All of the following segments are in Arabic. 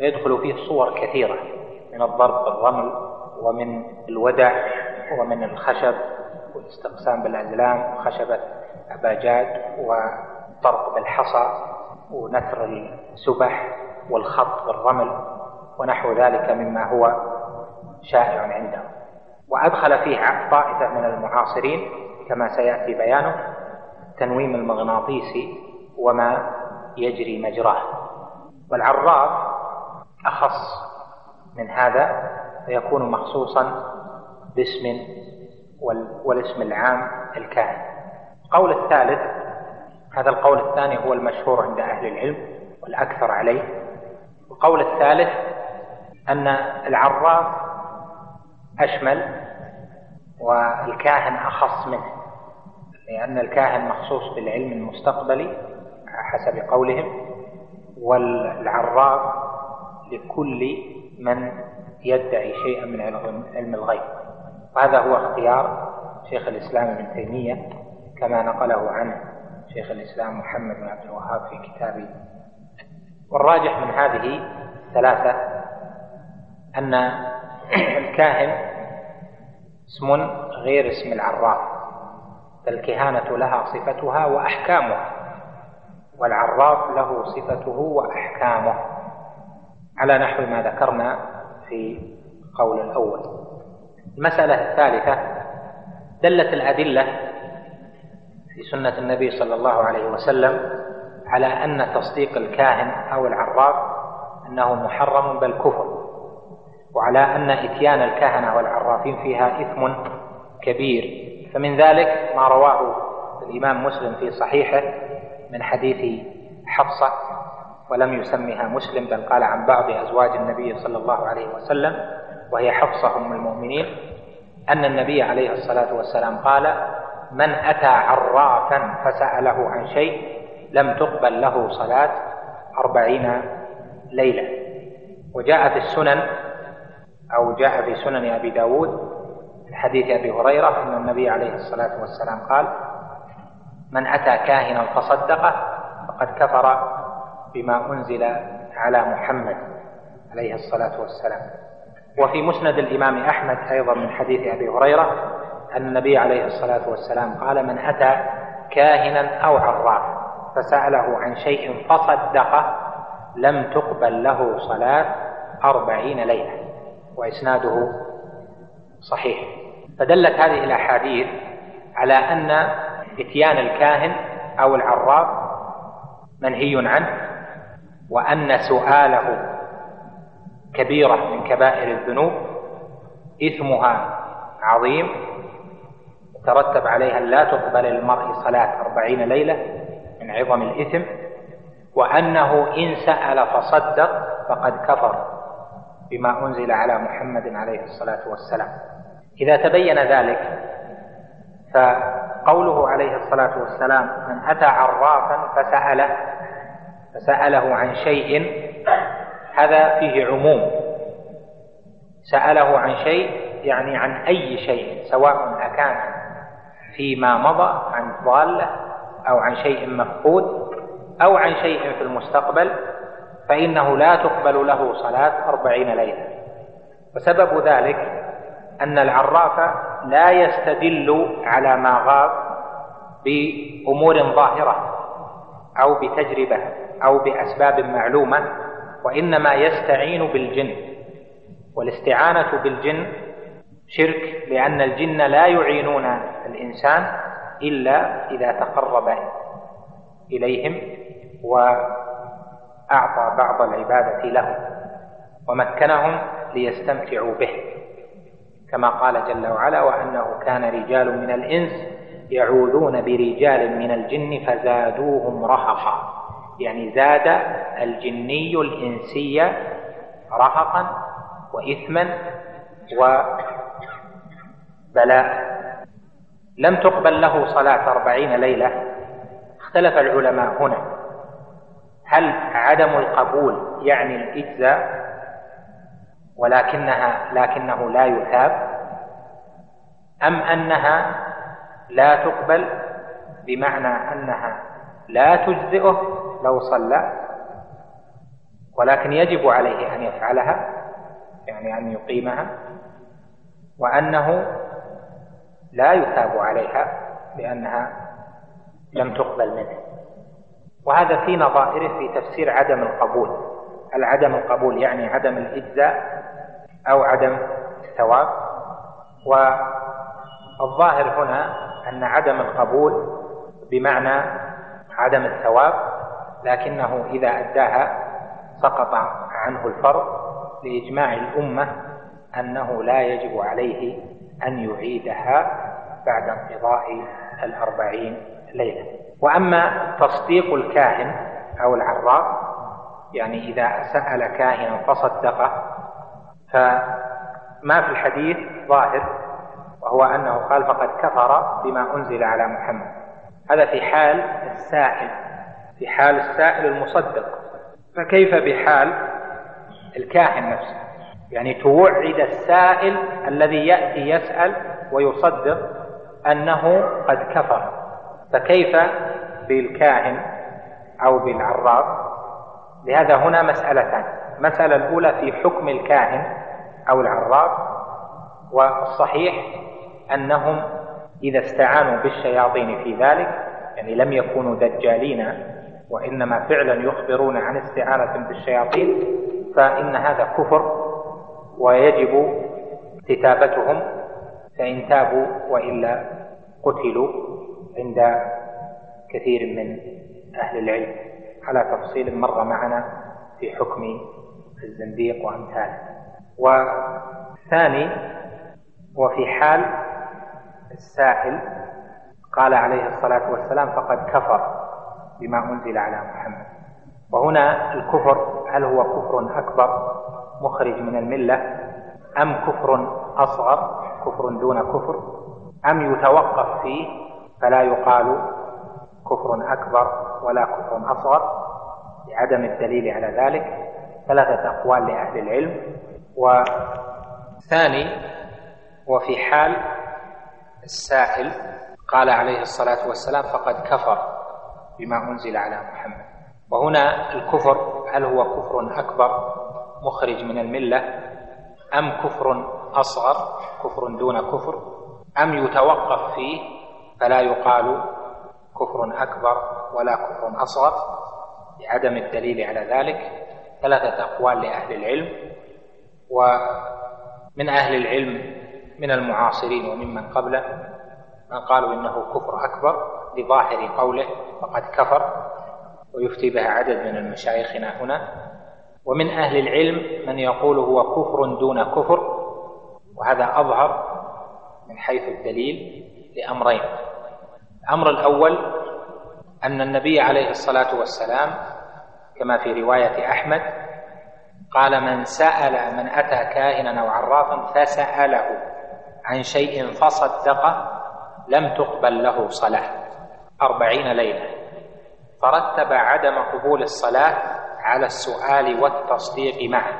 فيدخل فيه صور كثيرة من الضرب بالرمل ومن الودع ومن الخشب والاستقسام بالأزلام وخشبة أباجاد وضرب بالحصى ونثر السبح والخط بالرمل ونحو ذلك مما هو شائع عنده. وأدخل فيه طائفة من المعاصرين كما سيأتي بيانه تنويم المغناطيسي وما يجري مجراه. والعراف أخص من هذا فيكون مخصوصا باسم والاسم العام الكائن القول الثالث هذا القول الثاني هو المشهور عند أهل العلم والأكثر عليه. القول الثالث أن العراف أشمل والكاهن أخص منه لأن الكاهن مخصوص بالعلم المستقبلي حسب قولهم والعراف لكل من يدعي شيئا من علم الغيب. وهذا هو اختيار شيخ الإسلام ابن تيمية كما نقله عنه شيخ الإسلام محمد بن عبد الوهاب في كتابه والراجح من هذه الثلاثة أن الكاهن اسم غير اسم العراف فالكهانة لها صفتها وأحكامها والعراف له صفته وأحكامه. على نحو ما ذكرنا في القول الأول. المسألة الثالثة دلت الأدلة في سنة النبي صلى الله عليه وسلم على أن تصديق الكاهن أو العراف أنه محرم بل كفر وعلى أن إتيان الكهنة والعرافين فيها إثم كبير. فمن ذلك ما رواه الإمام مسلم في صحيحه من حديث حفصة ولم يسمها مسلم بل قال عن بعض أزواج النبي صلى الله عليه وسلم وهي حفصة أم المؤمنين أن النبي عليه الصلاة والسلام قال من أتى عرافا فسأله عن شيء لم تقبل له صلاة أربعين ليلة. وجاء في السنن أو جاء في سنن أبي داود حديث أبي هريرة أن النبي عليه الصلاة والسلام قال من أتى كاهنا فصدقه فقد كفر بما أنزل على محمد عليه الصلاة والسلام. وفي مسند الإمام أحمد أيضا من حديث أبي هريرة أن النبي عليه الصلاة والسلام قال من أتى كاهنا أو عراف فسأله عن شيء فصدقه لم تقبل له صلاة أربعين ليلة. وإسناده صحيح. فدلت هذه الأحاديث على أن إتيان الكاهن أو العراف منهي عنه. وأن سؤاله كبيرة من كبائر الذنوب إثمها عظيم ترتب عليها لا تقبل للمرء صلاة أربعين ليلة من عظم الإثم وأنه إن سأل فصدق فقد كفر بما أنزل على محمد عليه الصلاة والسلام. إذا تبين ذلك فقوله عليه الصلاة والسلام من أتى عرافا فسأله فسأله عن شيء هذا فيه عموم. سأله عن شيء يعني عن أي شيء سواء أكان فيما مضى عن ضالة أو عن شيء مفقود أو عن شيء في المستقبل فإنه لا تقبل له صلاة أربعين ليلة. وسبب ذلك أن العراف لا يستدل على ما غاب بأمور ظاهرة. أو بتجربة أو بأسباب معلومة وإنما يستعين بالجن. والاستعانة بالجن شرك لأن الجن لا يعينون الإنسان إلا إذا تقرب إليهم و أعطى بعض العبادة لهم ومكنهم ليستمتعوا به. كما قال جل وعلا وأنه كان رجال من الإنس يعوذون برجال من الجن فزادوهم رهقا. يعني زاد الجني الإنسي رهقا وإثما وبلاء. لم تقبل له صلاة أربعين ليلة. اختلف العلماء هنا. هل عدم القبول يعني الإجزاء؟ ولكنها لكنه لا يثاب. أم أنها لا تقبل بمعنى أنها لا تجزئه لو صلى ولكن يجب عليه أن يفعلها يعني أن يقيمها وأنه لا يثاب عليها لأنها لم تقبل منه. وهذا في نظائره في تفسير عدم القبول. هل عدم القبول يعني عدم الإجزاء أو عدم الثواب؟ والظاهر هنا أن عدم القبول بمعنى عدم الثواب لكنه إذا أداها سقط عنه الفرض لإجماع الأمة أنه لا يجب عليه أن يعيدها بعد انقضاء الأربعين ليلة. وأما تصديق الكاهن أو العراف يعني إذا سأل كاهنا فصدقه فما في الحديث ظاهر وهو أنه قال فقد كفر بما أنزل على محمد. هذا في حال السائل في حال السائل المصدق. فكيف بحال الكاهن نفسه؟ يعني توعد السائل الذي يأتي يسأل ويصدق أنه قد كفر. فكيف بالكاهن أو بالعراف لهذا هنا مسألتان. المسألة الأولى في حكم الكاهن أو العراف والصحيح أنهم إذا استعانوا بالشياطين في ذلك يعني لم يكونوا دجالين وإنما فعلا يخبرون عن استعانة بالشياطين فإن هذا كفر ويجب كتابتهم فإن تابوا وإلا قتلوا عند كثير من أهل العلم. على تفصيل مر معنا في حكم الزنديق وأمثاله. وثاني وفي حال السائل قال عليه الصلاة والسلام فقد كفر بما أنزل على محمد. وهنا الكفر هل هو كفر أكبر مخرج من الملة أم كفر أصغر كفر دون كفر؟ أم يتوقف فيه فلا يقال كفر أكبر ولا كفر أصغر لعدم الدليل على ذلك؟ ثلاثة أقوال لأهل العلم. وثاني وفي حال السائل قال عليه الصلاة والسلام فقد كفر بما أنزل على محمد. وهنا الكفر هل هو كفر أكبر مخرج من الملة أم كفر أصغر كفر دون كفر؟ أم يتوقف فيه فلا يقال كفر أكبر ولا كفر أصغر؟ لعدم الدليل على ذلك ثلاثة أقوال لأهل العلم. ومن أهل العلم من المعاصرين وممن قبله من قالوا إنه كفر أكبر لظاهر قوله فقد كفر ويفتي بها عدد من مشايخنا هنا. ومن أهل العلم من يقول هو كفر دون كفر وهذا أظهر من حيث الدليل لأمرين. الأمر الأول أن النبي عليه الصلاة والسلام كما في رواية أحمد قال من سأل من أتى كاهنا أو عرافا فسأله. عن شيء فصدقه لم تقبل له صلاة أربعين ليلة. فرتب عدم قبول الصلاة على السؤال والتصديق معه.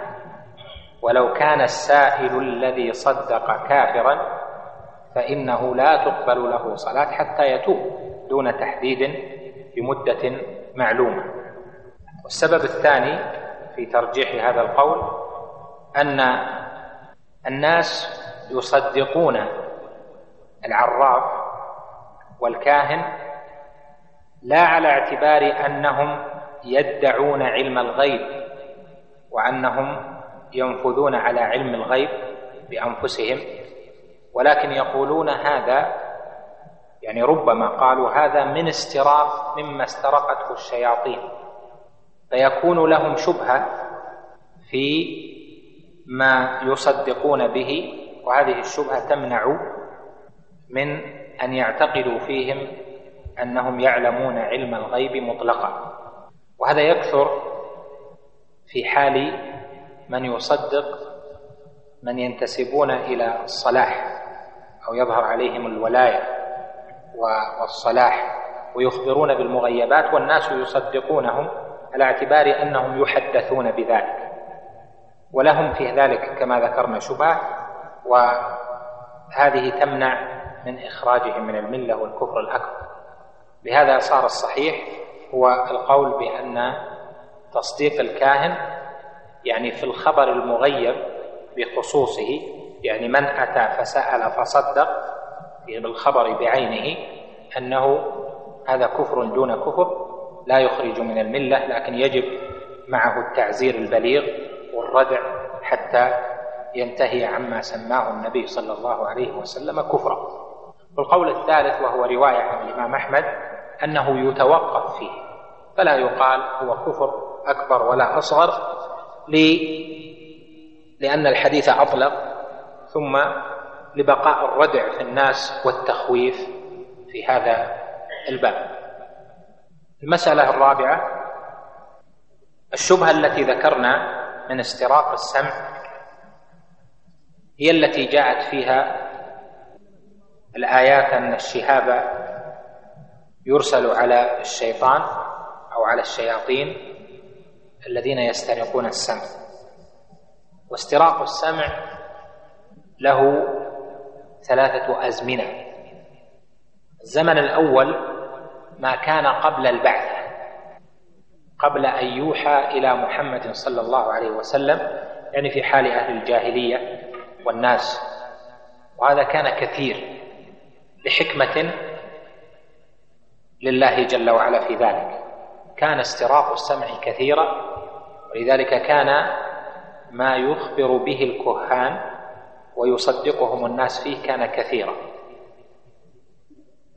ولو كان السائل الذي صدق كافرا فإنه لا تقبل له صلاة حتى يتوب دون تحديد بمدة معلومة. والسبب الثاني في ترجيح هذا القول أن الناس يصدقون العراف والكاهن لا على اعتبار أنهم يدعون علم الغيب وأنهم ينفذون على علم الغيب بأنفسهم ولكن يقولون هذا يعني ربما قالوا هذا من استراق مما استرقته الشياطين فيكون لهم شبهة في ما يصدقون به وهذه الشبهة تمنع من أن يعتقدوا فيهم أنهم يعلمون علم الغيب مطلقا. وهذا يكثر في حال من يصدق من ينتسبون إلى الصلاح أو يظهر عليهم الولاية والصلاح ويخبرون بالمغيبات والناس يصدقونهم على اعتبار أنهم يحدثون بذلك. ولهم في ذلك كما ذكرنا شبهة وهذه تمنع من إخراجهم من الملة والكفر الأكبر. لهذا صار الصحيح هو القول بأن تصديق الكاهن يعني في الخبر المغيب بخصوصه يعني من أتى فسأل فصدق بالخبر بعينه أنه هذا كفر دون كفر لا يخرج من الملة لكن يجب معه التعزير البليغ والردع حتى ينتهي عما سماه النبي صلى الله عليه وسلم كفرا. والقول الثالث وهو رواية عن الإمام أحمد أنه يتوقف فيه فلا يقال هو كفر أكبر ولا أصغر لأن الحديث أطلق ثم لبقاء الردع في الناس والتخويف في هذا الباب. المسألة الرابعة الشبهة التي ذكرنا من استراق السمع هي التي جاءت فيها الآيات أن الشهاب يرسل على الشيطان أو على الشياطين الذين يسترقون السمع. واستراق السمع له ثلاثة أزمنة. الزمن الأول ما كان قبل البعثة قبل أن يوحى إلى محمد صلى الله عليه وسلم يعني في حال أهل الجاهلية. والناس وهذا كان كثير لحكمة لله جل وعلا في ذلك. كان استراق السمع كثيرا ولذلك كان ما يخبر به الكهان ويصدقهم الناس فيه كان كثيرا.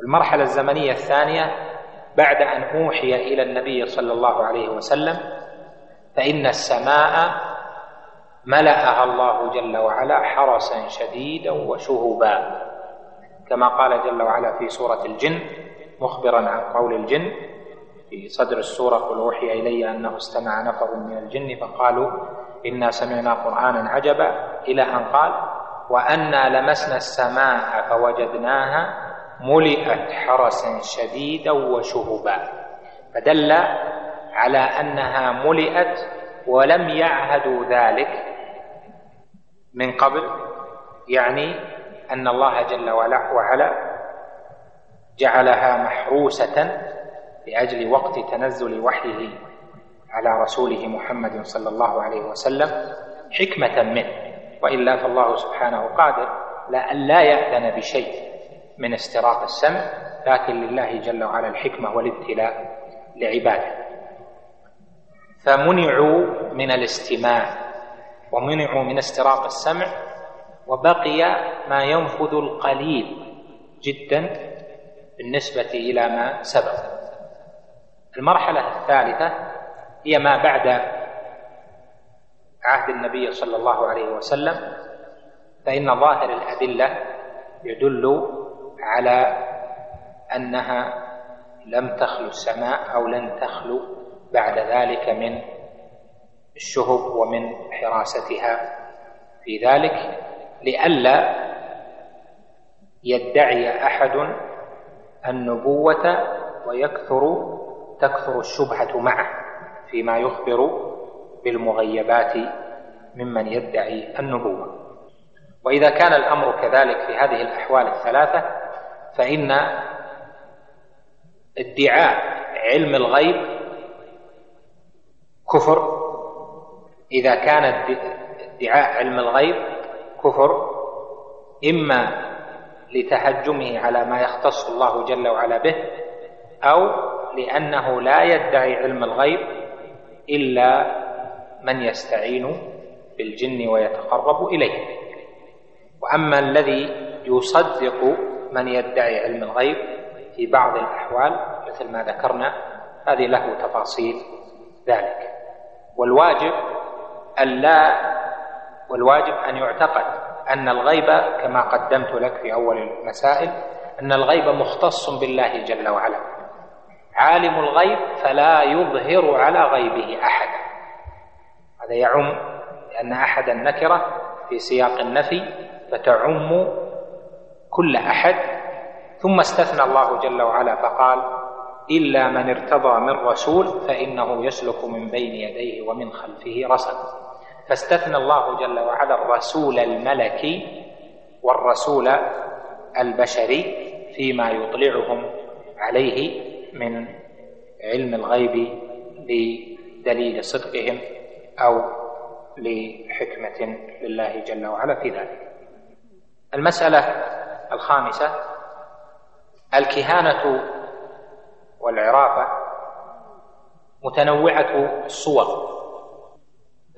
المرحلة الزمنية الثانية بعد أن أوحي إلى النبي صلى الله عليه وسلم فإن السماء ملأها الله جل وعلا حرسا شديدا وشهبا كما قال جل وعلا في سورة الجن مخبرا عن قول الجن في صدر السورة قل أوحي إلي أنه استمع نفر من الجن فقالوا إنا سمعنا قرآنا عجبا إلى أن قال وأنا لمسنا السماء فوجدناها ملئت حرسا شديدا وشهبا فدل على أنها ملئت ولم يعهدوا ذلك من قبل يعني أن الله جل وعلا جعلها محروسة لأجل وقت تنزل وحيه على رسوله محمد صلى الله عليه وسلم حكمة منه. وإلا فالله سبحانه قادر لا أن لا يأذن بشيء من استراق السمع لكن لله جل وعلا الحكمة والابتلاء لعباده. فمنعوا من الاستماع ومنعوا من استراق السمع وبقي ما ينفذ القليل جدا بالنسبة إلى ما سبق. المرحلة الثالثة هي ما بعد عهد النبي صلى الله عليه وسلم فإن ظاهر الأدلة يدل على أنها لم تخلو السماء أو لن تخلو بعد ذلك من الشهب ومن حراستها في ذلك لئلا يدعي أحد النبوة ويكثر تكثر الشبهة معه فيما يخبر بالمغيبات ممن يدعي النبوة. وإذا كان الأمر كذلك في هذه الأحوال الثلاثة فإن ادعاء علم الغيب كفر إذا كان ادعاء علم الغيب كفر إما لتهجمه على ما يختص الله جل وعلا به أو لأنه لا يدعي علم الغيب إلا من يستعين بالجن ويتقرب إليه. وأما الذي يصدق من يدعي علم الغيب في بعض الأحوال مثل ما ذكرنا هذه له تفاصيل ذلك. والواجب ألا والواجب أن يعتقد أن الغيب كما قدمت لك في أول المسائل أن الغيب مختص بالله جل وعلا. عالم الغيب فلا يظهر على غيبه أحدا هذا يعم لأن أحد النكرة في سياق النفي فتعم كل أحد. ثم استثنى الله جل وعلا فقال إلا من ارتضى من رسول فإنه يسلك من بين يديه ومن خلفه رسل. فاستثنى الله جل وعلا الرسول الملكي والرسول البشري فيما يطلعهم عليه من علم الغيب بدليل صدقهم أو لحكمة لله جل وعلا في ذلك. المسألة الخامسة الكهانة والعرافة متنوعة الصور.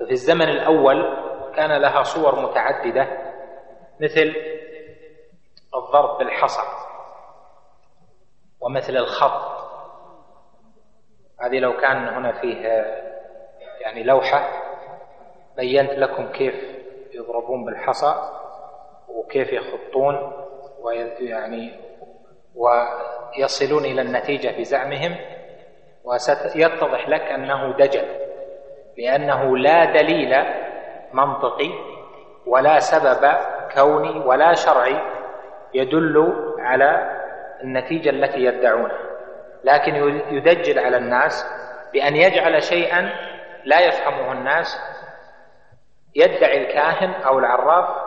ففي الزمن الأول كان لها صور متعددة مثل الضرب بالحصى ومثل الخط. هذه لو كان هنا فيه يعني لوحة بينت لكم كيف يضربون بالحصى وكيف يخطون ويعني ويصلون إلى النتيجة بزعمهم وسيتضح لك أنه دجل لأنه لا دليل منطقي ولا سبب كوني ولا شرعي يدل على النتيجة التي يدعونها. لكن يدجل على الناس بأن يجعل شيئا لا يفهمه الناس يدعي الكاهن أو العراف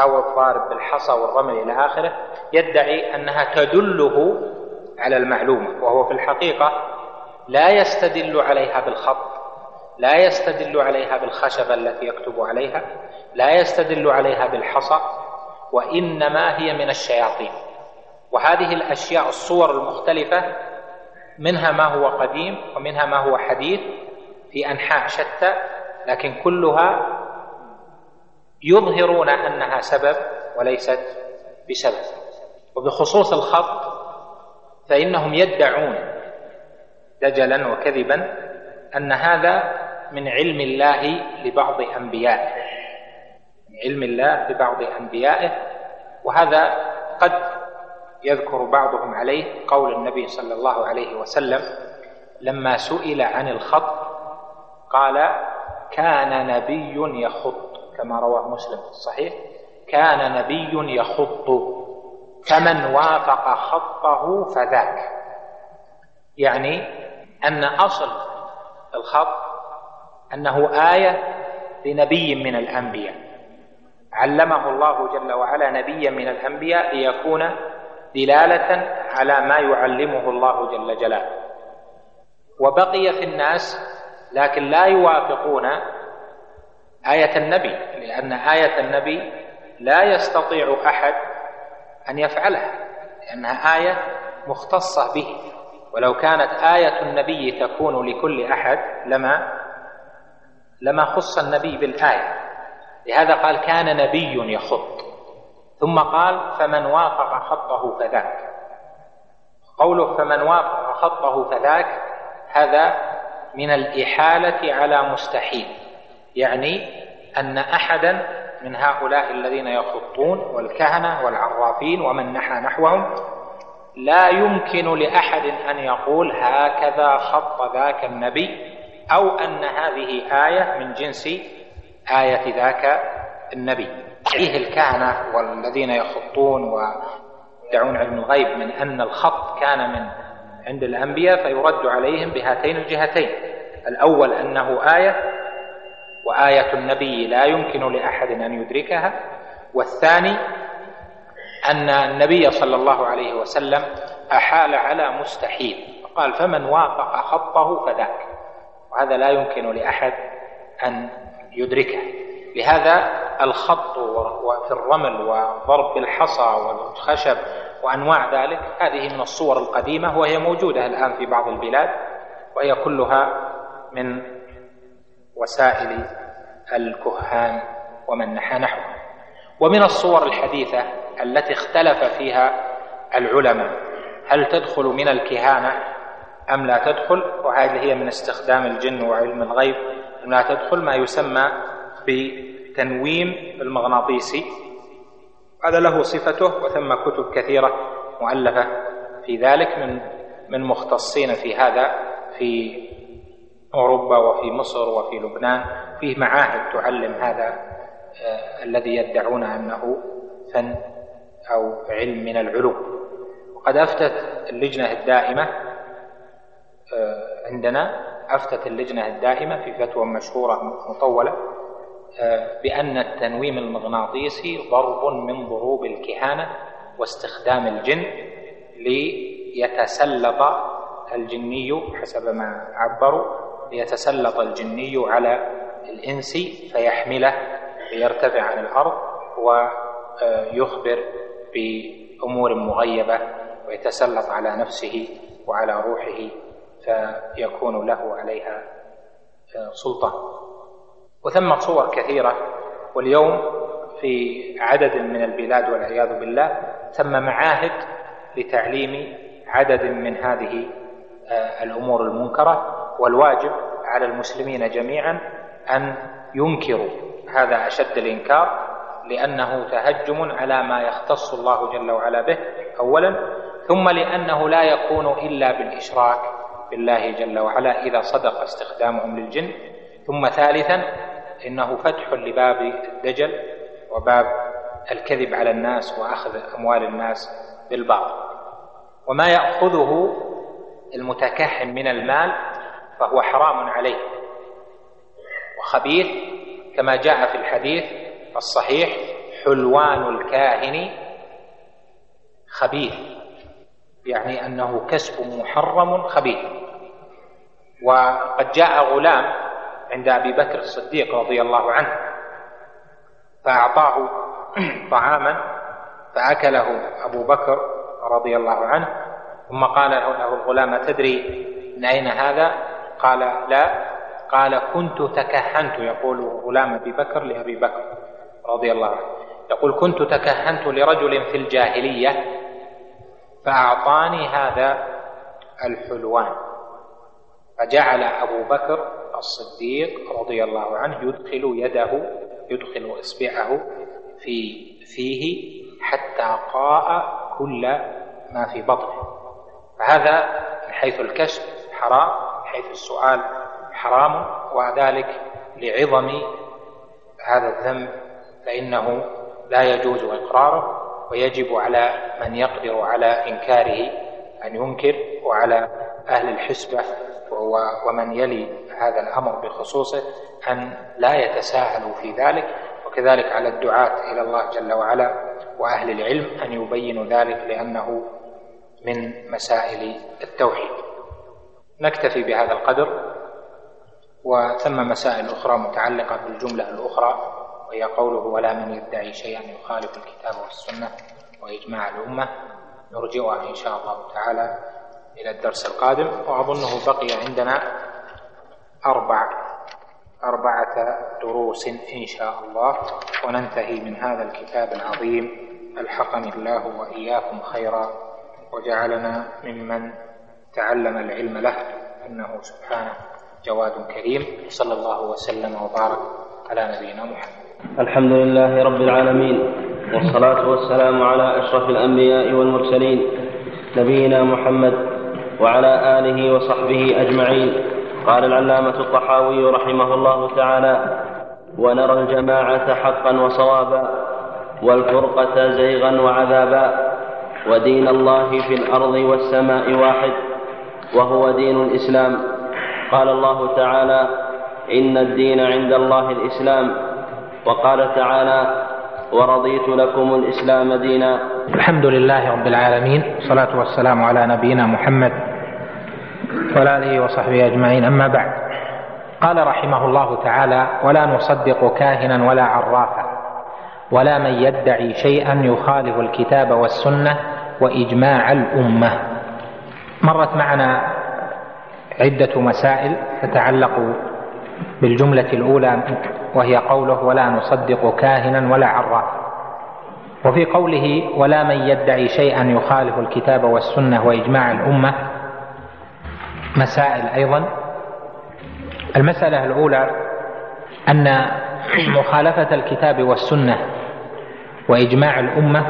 أو الضارب بالحصى والرمل إلى آخره يدعي أنها تدله على المعلومة وهو في الحقيقة لا يستدل عليها بالخط لا يستدل عليها بالخشبة التي يكتب عليها لا يستدل عليها بالحصى وإنما هي من الشياطين. وهذه الأشياء الصور المختلفة منها ما هو قديم ومنها ما هو حديث في أنحاء شتى لكن كلها يظهرون أنها سبب وليست بسبب. وبخصوص الخط فإنهم يدعون دجلا وكذبا أن هذا من علم الله لبعض أنبيائه. من علم الله لبعض أنبيائه. وهذا قد يذكر بعضهم عليه قول النبي صلى الله عليه وسلم لما سئل عن الخط قال كان نبي يخط. كما رواه مسلم. في الصحيح كان نبي يخط. فمن وافق خطه فذاك. يعني أن أصل الخط أنه آية لنبي من الأنبياء. علمه الله جل وعلا نبيا من الأنبياء ليكون دلالة على ما يعلمه الله جل جلاله. وبقي في الناس لكن لا يوافقون آية النبي لأن آية النبي لا يستطيع أحد أن يفعلها لأنها آية مختصة به. ولو كانت آية النبي تكون لكل أحد لما لما خص النبي بالآية. لهذا قال كان نبي يخط ثم قال فمن وافق خطه فذاك قوله فمن وافق خطه فذاك هذا من الإحالة على مستحيل. يعني أن أحدا من هؤلاء الذين يخطون والكهنة والعرافين ومن نحى نحوهم لا يمكن لأحد أن يقول هكذا خط ذاك النبي أو أن هذه آية من جنس آية ذاك النبي. فيه الكهنة والذين يخطون ويدعون علم الغيب من أن الخط كان من عند الأنبياء فيرد عليهم بهاتين الجهتين. الأول أنه آية وآية النبي لا يمكن لأحد أن يدركها. والثاني أن النبي صلى الله عليه وسلم أحال على مستحيل. قال فمن وافق خطه فذاك. وهذا لا يمكن لأحد أن يدركه. لهذا الخط وفي الرمل وضرب الحصى والخشب وأنواع ذلك هذه من الصور القديمة وهي موجودة الآن في بعض البلاد وهي كلها من وسائل الكهان ومن نحى نحوه. ومن الصور الحديثة التي اختلف فيها العلماء هل تدخل من الكهانة أم لا تدخل؟ وهذه هي من استخدام الجن وعلم الغيب أم لا تدخل ما يسمى بتنويم المغناطيسي. هذا له صفته وثم كتب كثيرة مؤلفة في ذلك من من مختصين في هذا في أوروبا وفي مصر وفي لبنان فيه معاهد تعلم هذا آه الذي يدعون أنه فن أو علم من العلوم. وقد أفتت اللجنة الدائمة آه عندنا أفتت اللجنة الدائمة في فتوى مشهورة مطولة آه، بأن التنويم المغناطيسي ضرب من ضروب الكهانة واستخدام الجن ليتسلط الجني حسب ما عبروا. ليتسلط الجني على الإنسي فيحمله ليرتفع عن الأرض ويخبر بأمور مغيبة ويتسلط على نفسه وعلى روحه فيكون له عليها سلطان وثم صور كثيرة. واليوم في عدد من البلاد والعياذ بالله ثم معاهد لتعليم عدد من هذه الأمور المنكرة. والواجب على المسلمين جميعا أن ينكروا هذا أشد الإنكار لأنه تهجم على ما يختص الله جل وعلا به اولا ثم لأنه لا يكون إلا بالإشراك بالله جل وعلا إذا صدق استخدامهم للجن. ثم ثالثا إنه فتح لباب الدجل وباب الكذب على الناس وأخذ أموال الناس بالباطل. وما يأخذه المتكهن من المال فهو حرام عليه. وخبيث كما جاء في الحديث الصحيح حلوان الكاهن خبيث يعني أنه كسب محرم خبيث وقد جاء غلام عند أبي بكر الصديق رضي الله عنه فأعطاه طعاما فأكله أبو بكر رضي الله عنه ثم قال له الغلام تدري من أين هذا؟ قال لا. قال كنت تكهنت يقول غلام أبي بكر لأبي بكر رضي الله عنه. يقول كنت تكهنت لرجل في الجاهلية فأعطاني هذا الحلوان. فجعل أبو بكر الصديق رضي الله عنه يدخل يده يدخل إصبعه في فيه حتى قاء كل ما في بطنه. فهذا من حيث الكشف حرام. حيث السؤال حرام وذلك لعظم هذا الذنب فإنه لا يجوز إقراره ويجب على من يقدر على إنكاره أن ينكر وعلى أهل الحسبة ومن يلي هذا الأمر بخصوصه أن لا يتساهلوا في ذلك وكذلك على الدعاة إلى الله جل وعلا وأهل العلم أن يبينوا ذلك لأنه من مسائل التوحيد. نكتفي بهذا القدر وثم مسائل أخرى متعلقة بالجملة الأخرى وهي قوله ولا من يدعي شيئا يخالف الكتاب والسنة وإجماع الأمة. نرجئها إن شاء الله تعالى إلى الدرس القادم وأظنه بقي عندنا أربع أربعة دروس إن شاء الله وننتهي من هذا الكتاب العظيم. ألحقني الله وإياكم خيرا وجعلنا ممن تعلم العلم له إنه سبحانه جواد كريم. صلى الله وسلم وبارك على نبينا محمد. الحمد لله رب العالمين والصلاة والسلام على أشرف الأنبياء والمرسلين نبينا محمد وعلى آله وصحبه أجمعين. قال العلامة الطحاوي رحمه الله تعالى ونرى الجماعة حقا وصوابا والفرقة زيغا وعذابا ودين الله في الأرض والسماء واحد. وهو دين الإسلام. قال الله تعالى إن الدين عند الله الإسلام. وقال تعالى ورضيت لكم الإسلام دينا. الحمد لله رب العالمين والصلاة والسلام على نبينا محمد وعلى آله وصحبه أجمعين أما بعد. قال رحمه الله تعالى ولا نصدق كاهنا ولا عرافا ولا من يدعي شيئا يخالف الكتاب والسنة وإجماع الأمة. مرت معنا عدة مسائل تتعلق بالجملة الأولى وهي قوله ولا نصدق كاهنا ولا عرافا وفي قوله ولا من يدعي شيئا يخالف الكتاب والسنة وإجماع الأمة. مسائل أيضا. المسألة الأولى أن مخالفة الكتاب والسنة وإجماع الأمة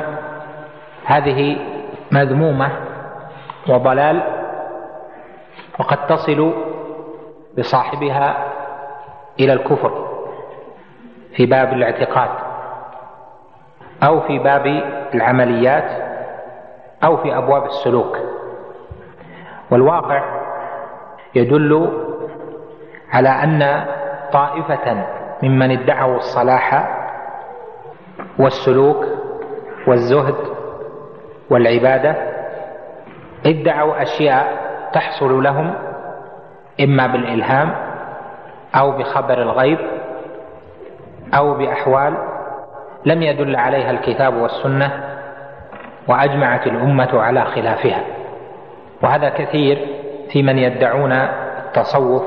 هذه مذمومة وضلال وقد تصل بصاحبها إلى الكفر في باب الاعتقاد أو في باب العمليات أو في أبواب السلوك. والواقع يدل على أن طائفة ممن ادعوا الصلاح والسلوك والزهد والعبادة ادعوا أشياء تحصل لهم إما بالإلهام أو بخبر الغيب أو بأحوال لم يدل عليها الكتاب والسنة وأجمعت الأمة على خلافها. وهذا كثير في من يدعون التصوف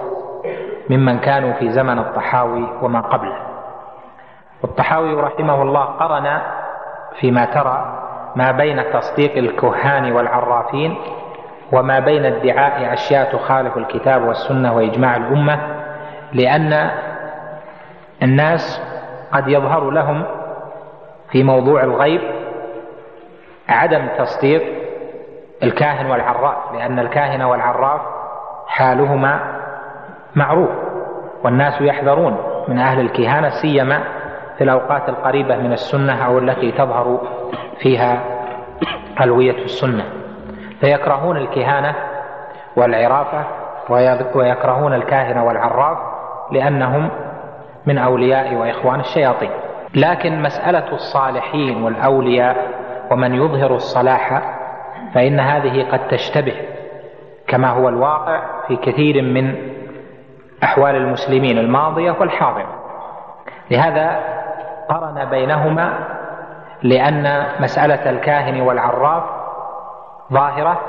ممن كانوا في زمن الطحاوي وما قبله. والطحاوي رحمه الله قرن فيما ترى ما بين تصديق الكهان والعرافين وما بين ادعاء أشياء تخالف الكتاب والسنة وإجماع الأمة لأن الناس قد يظهر لهم في موضوع الغيب عدم تصديق الكاهن والعراف لأن الكاهن والعراف حالهما معروف والناس يحذرون من أهل الكهانة سيما في الأوقات القريبة من السنة أو التي تظهر فيها ألوية السنة. فيكرهون الكهانة والعرافة ويكرهون الكاهن والعراف لأنهم من أولياء وإخوان الشياطين. لكن مسألة الصالحين والأولياء ومن يظهر الصلاح فإن هذه قد تشتبه كما هو الواقع في كثير من أحوال المسلمين الماضية والحاضرة. لهذا قرن بينهما لأن مسألة الكاهن والعراف ظاهرة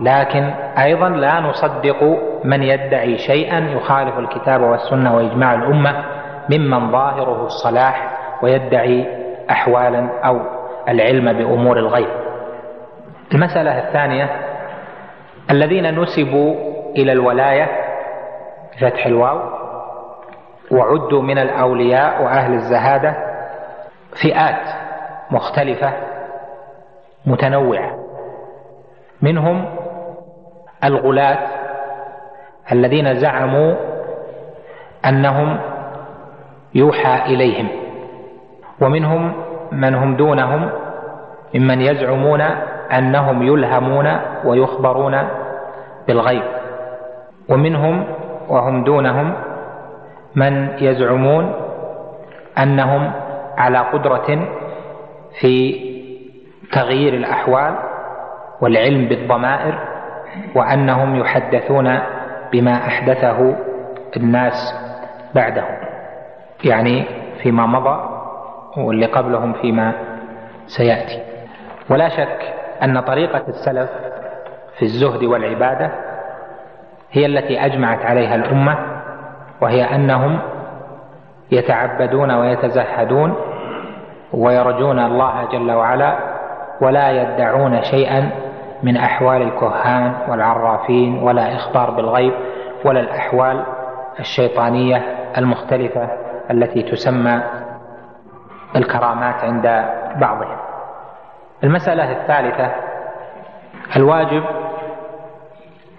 لكن أيضا لا نصدق من يدعي شيئا يخالف الكتاب والسنة وإجماع الأمة ممن ظاهره الصلاح ويدعي أحوالا أو العلم بأمور الغيب. المسألة الثانية الذين نسبوا إلى الولاية بفتح الواو وعدوا من الأولياء وأهل الزهادة فئات مختلفة متنوعة. منهم الغلاة الذين زعموا أنهم يوحى إليهم ومنهم من هم دونهم ممن يزعمون أنهم يلهمون ويخبرون بالغيب ومنهم وهم دونهم من يزعمون أنهم على قدرة في تغيير الأحوال والعلم بالضمائر وأنهم يحدثون بما أحدثه الناس بعدهم يعني فيما مضى واللي قبلهم فيما سيأتي. ولا شك أن طريقة السلف في الزهد والعبادة هي التي أجمعت عليها الأمة وهي أنهم يتعبدون ويتزهدون ويرجون الله جل وعلا ولا يدعون شيئا من أحوال الكهان والعرافين ولا إخبار بالغيب ولا الأحوال الشيطانية المختلفة التي تسمى الكرامات عند بعضهم. المسألة الثالثة الواجب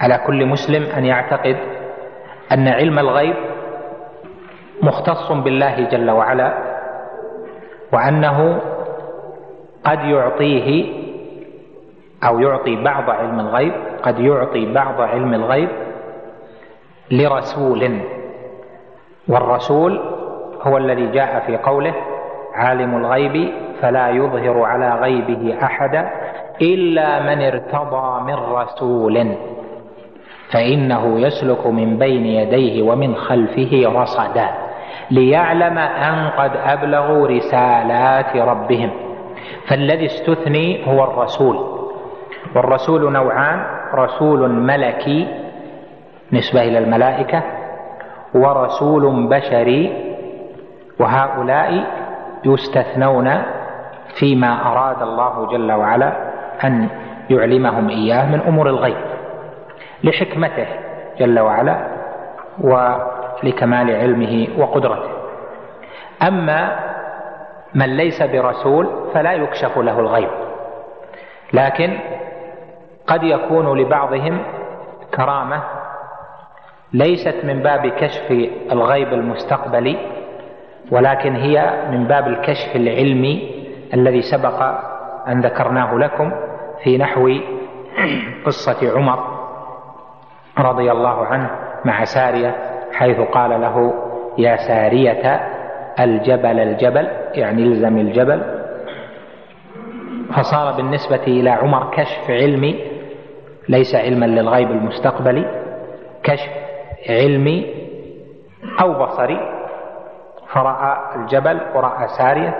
على كل مسلم أن يعتقد أن علم الغيب مختص بالله جل وعلا وأنه قد يعطيه أو يعطي بعض علم الغيب قد يعطي بعض علم الغيب لرسول. والرسول هو الذي جاء في قوله عالم الغيب فلا يظهر على غيبه أحدا إلا من ارتضى من رسول فإنه يسلك من بين يديه ومن خلفه رصدا. ليعلم أن قد أبلغوا رسالات ربهم. فالذي استثني هو الرسول. والرسول نوعان رسول ملكي نسبة إلى الملائكة ورسول بشري وهؤلاء يستثنون فيما أراد الله جل وعلا أن يعلمهم إياه من أمور الغيب لحكمته جل وعلا ولكمال علمه وقدرته. أما من ليس برسول فلا يكشف له الغيب. لكن قد يكون لبعضهم كرامة ليست من باب كشف الغيب المستقبلي ولكن هي من باب الكشف العلمي الذي سبق أن ذكرناه لكم في نحو قصة عمر رضي الله عنه مع سارية حيث قال له يا سارية الجبل الجبل يعني الزم الجبل. فصار بالنسبة إلى عمر كشف علمي ليس علما للغيب المستقبلي كشف علمي أو بصري. فرأى الجبل ورأى سارية.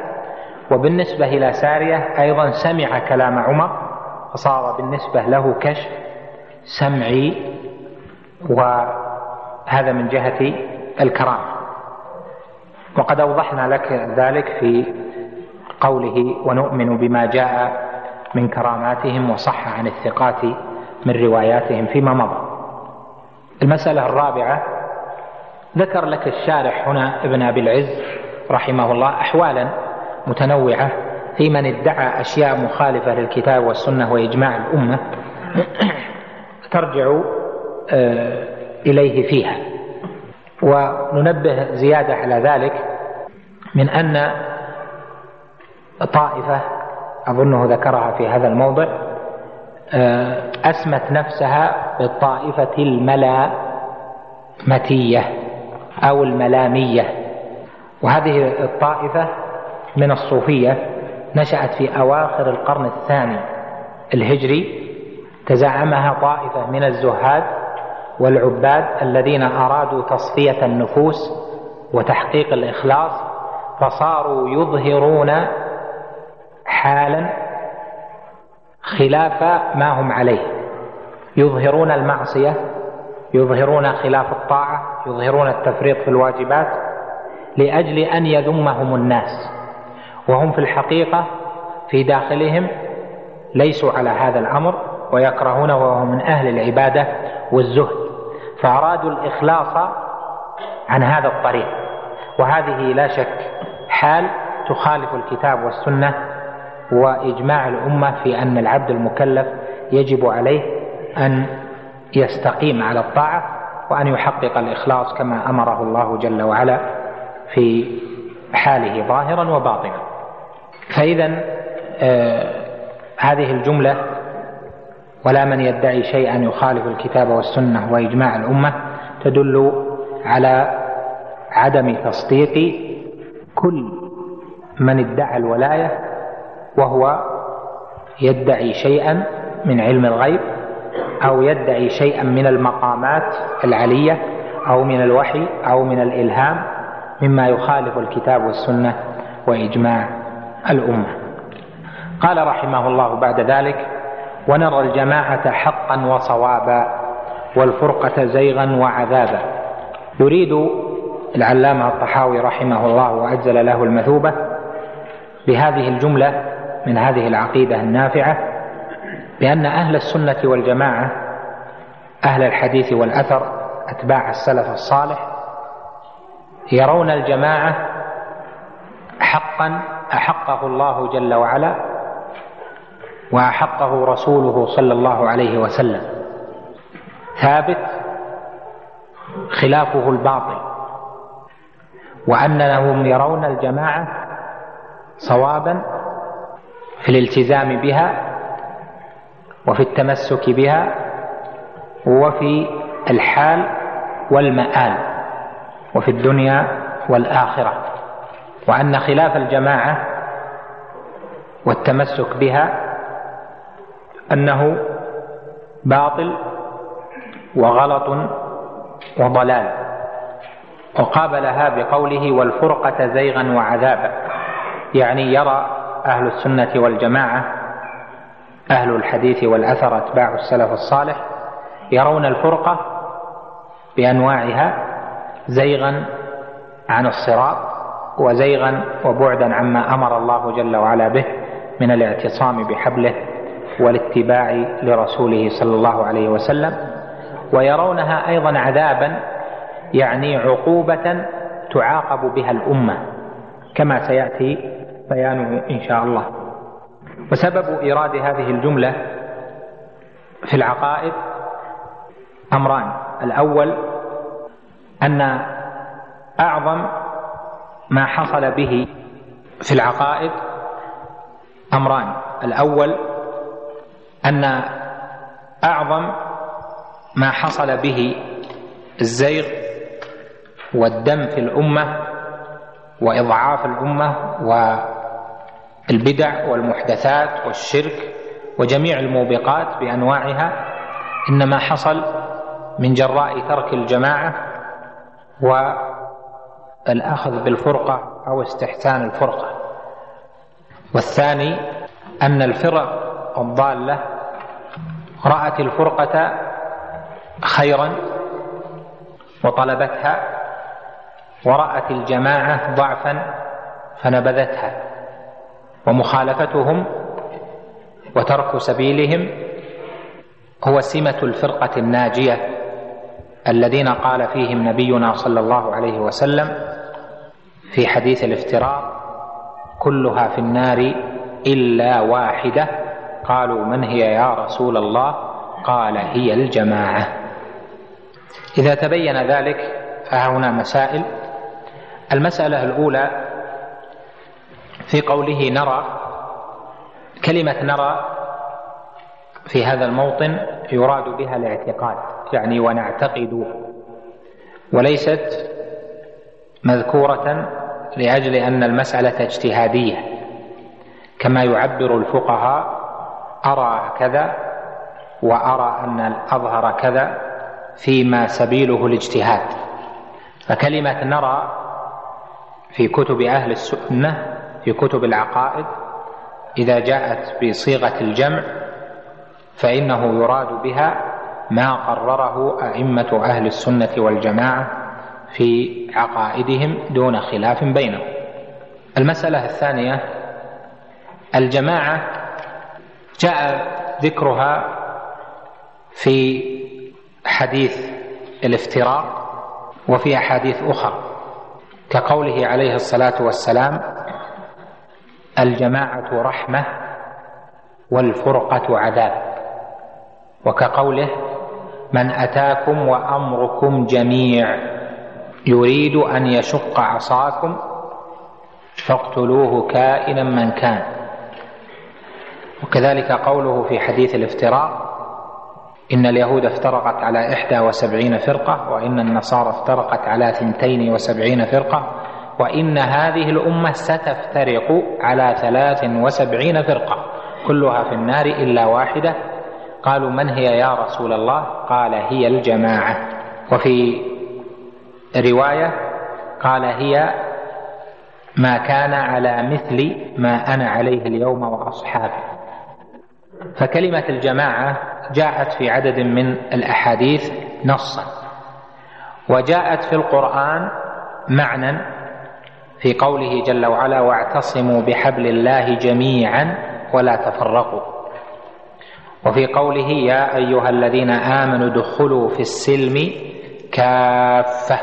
وبالنسبة إلى سارية أيضا سمع كلام عمر فصار بالنسبة له كشف سمعي وهذا من جهة الكرامة وقد أوضحنا لك ذلك في قوله ونؤمن بما جاء من كراماتهم وصح عن الثقات من رواياتهم فيما مضى. المسألة الرابعة ذكر لك الشارح هنا ابن أبي العز رحمه الله أحوالا متنوعة في من ادعى أشياء مخالفة للكتاب والسنة وإجماع الأمة. ترجع آه، إليه فيها. وننبه زيادة على ذلك من أن طائفة أظنه ذكرها في هذا الموضع آه، أسمت نفسها بالطائفة الملامتية أو الملامية. وهذه الطائفة من الصوفية نشأت في أواخر القرن الثاني الهجري تزعمها طائفة من الزهاد والعباد الذين أرادوا تصفية النفوس وتحقيق الإخلاص فصاروا يظهرون حالا خلاف ما هم عليه. يظهرون المعصية يظهرون خلاف الطاعة يظهرون التفريط في الواجبات لأجل أن يذمهم الناس. وهم في الحقيقة في داخلهم ليسوا على هذا الأمر ويكرهونه وهو من أهل العبادة والزهد. فأرادوا الإخلاص عن هذا الطريق. وهذه لا شك حال تخالف الكتاب والسنة وإجماع الأمة في أن العبد المكلف يجب عليه أن يستقيم على الطاعة وأن يحقق الإخلاص كما أمره الله جل وعلا في حاله ظاهرا وباطنا. فإذا آه هذه الجملة ولا من يدعي شيئا يخالف الكتاب والسنة وإجماع الأمة تدل على عدم تصديق كل من ادعى الولاية وهو يدعي شيئا من علم الغيب أو يدعي شيئا من المقامات العلية أو من الوحي أو من الإلهام مما يخالف الكتاب والسنة وإجماع الأمة. قال رحمه الله بعد ذلك ونرى الجماعة حقا وصوابا والفرقة زيغا وعذابا. يريد العلامة الطحاوي رحمه الله وأجزل له المثوبة بهذه الجملة من هذه العقيدة النافعة بأن أهل السنة والجماعة أهل الحديث والأثر أتباع السلف الصالح يرون الجماعة حقا أحقه الله جل وعلا وأحقه رسوله صلى الله عليه وسلم. ثابت خلافه الباطل. وأنهم يرون الجماعة صوابا في الالتزام بها وفي التمسك بها وفي الحال والمآل وفي الدنيا والآخرة. وأن خلاف الجماعة والتمسك بها أنه باطل وغلط وضلال وقابلها بقوله والفرقة زيغا وعذابا يعني يرى أهل السنة والجماعة أهل الحديث والأثر أتباع السلف الصالح يرون الفرقة بأنواعها زيغا عن الصراط وزيغا وبعدا عما أمر الله جل وعلا به من الاعتصام بحبله والاتباع لرسوله صلى الله عليه وسلم ويرونها أيضا عذابا يعني عقوبة تعاقب بها الأمة كما سيأتي بيانه إن شاء الله. وسبب إيراد هذه الجملة في العقائد أمران. الأول أن أعظم ما حصل به في العقائد أمران. الأول أن أعظم ما حصل به الزيغ والدم في الأمة وإضعاف الأمة والبدع والمحدثات والشرك وجميع الموبقات بأنواعها إنما حصل من جراء ترك الجماعة الأخذ بالفرقة أو استحسان الفرقة. والثاني أن الفرق الضالة رأت الفرقة خيرا وطلبتها ورأت الجماعة ضعفا فنبذتها ومخالفتهم وترك سبيلهم هو سمة الفرقة الناجية الذين قال فيهم نبينا صلى الله عليه وسلم في حديث الافتراق كلها في النار إلا واحدة قالوا من هي يا رسول الله؟ قال هي الجماعة. إذا تبين ذلك فهنا مسائل. المسألة الأولى في قوله نرى كلمة نرى في هذا الموطن يراد بها الاعتقاد يعني ونعتقد وليست مذكورة لأجل أن المسألة اجتهادية كما يعبر الفقهاء أرى كذا وأرى أن الأظهر كذا فيما سبيله الاجتهاد. فكلمة نرى في كتب أهل السنة في كتب العقائد إذا جاءت بصيغة الجمع فإنه يراد بها ما قرره أئمة أهل السنة والجماعة في عقائدهم دون خلاف بينهم. المسألة الثانية الجماعة جاء ذكرها في حديث الافتراق وفي أحاديث أخرى كقوله عليه الصلاة والسلام الجماعة رحمة والفرقة عذاب وكقوله من أتاكم وأمركم جميع يريد أن يشق عصاكم فاقتلوه كائنا من كان. وكذلك قوله في حديث الافتراء إن اليهود افترقت على إحدى وسبعين فرقة وإن النصارى افترقت على ثنتين وسبعين فرقة وإن هذه الأمة ستفترق على ثلاث وسبعين فرقة كلها في النار إلا واحدة. قالوا من هي يا رسول الله؟ قال هي الجماعة. وفي رواية قال هي ما كان على مثل ما أنا عليه اليوم وأصحابي. فكلمة الجماعة جاءت في عدد من الأحاديث نصا وجاءت في القرآن معنى في قوله جل وعلا واعتصموا بحبل الله جميعا ولا تفرقوا وفي قوله يا أيها الذين آمنوا ادخلوا في السلم كافة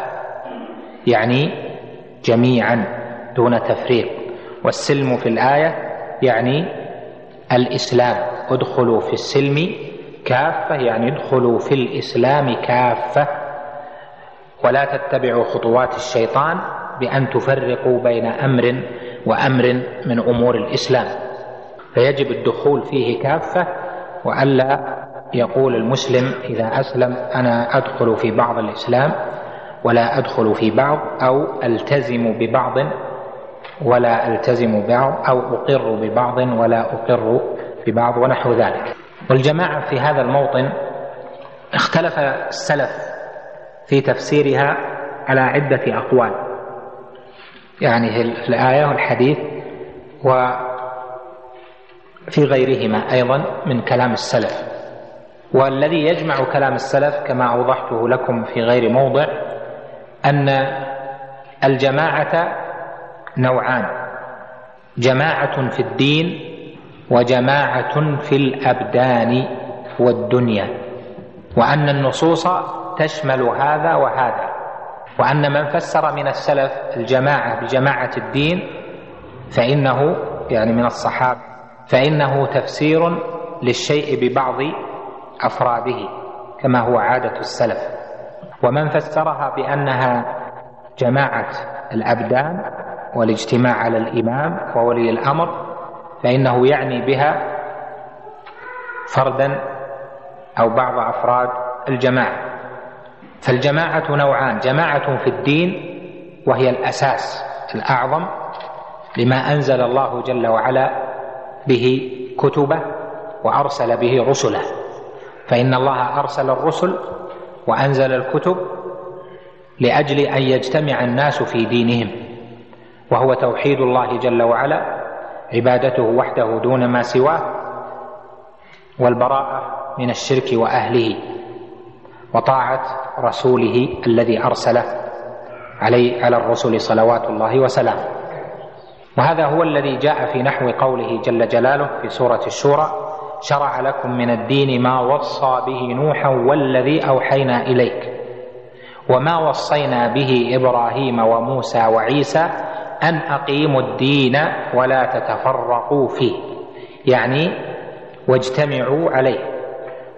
يعني جميعا دون تفريق. والسلم في الآية يعني الإسلام. ادخلوا في السلم كافة يعني ادخلوا في الإسلام كافة. ولا تتبعوا خطوات الشيطان بأن تفرقوا بين أمر وأمر من أمور الإسلام. فيجب الدخول فيه كافة وألا يقول المسلم إذا أسلم أنا أدخل في بعض الإسلام ولا أدخل في بعض أو ألتزم ببعض ولا ألتزم ببعض أو أقر ببعض ولا اقر ببعض ونحو ذلك. والجماعة في هذا الموطن اختلف السلف في تفسيرها على عدة أقوال. يعني الآية والحديث و في غيرهما أيضا من كلام السلف. والذي يجمع كلام السلف كما أوضحته لكم في غير موضع أن الجماعة نوعان. جماعة في الدين وجماعة في الأبدان والدنيا وأن النصوص تشمل هذا وهذا وأن من فسر من السلف الجماعة بجماعة الدين فإنه يعني من الصحابة فإنه تفسير للشيء ببعض أفراده كما هو عادة السلف. ومن فسرها بأنها جماعة الأبدان والاجتماع على الإمام وولي الأمر فإنه يعني بها فردا أو بعض أفراد الجماعة. فالجماعة نوعان جماعة في الدين وهي الأساس الأعظم لما أنزل الله جل وعلا به كتبه وأرسل به رسله. فإن الله أرسل الرسل وأنزل الكتب لأجل أن يجتمع الناس في دينهم وهو توحيد الله جل وعلا عبادته وحده دون ما سواه والبراءة من الشرك وأهله وطاعة رسوله الذي أرسله عليه على الرسل صلوات الله وسلامه. وهذا هو الذي جاء في نحو قوله جل جلاله في سورة الشورى شرع لكم من الدين ما وصى به نوحا والذي أوحينا إليك وما وصينا به إبراهيم وموسى وعيسى أن أقيموا الدين ولا تتفرقوا فيه. يعني واجتمعوا عليه.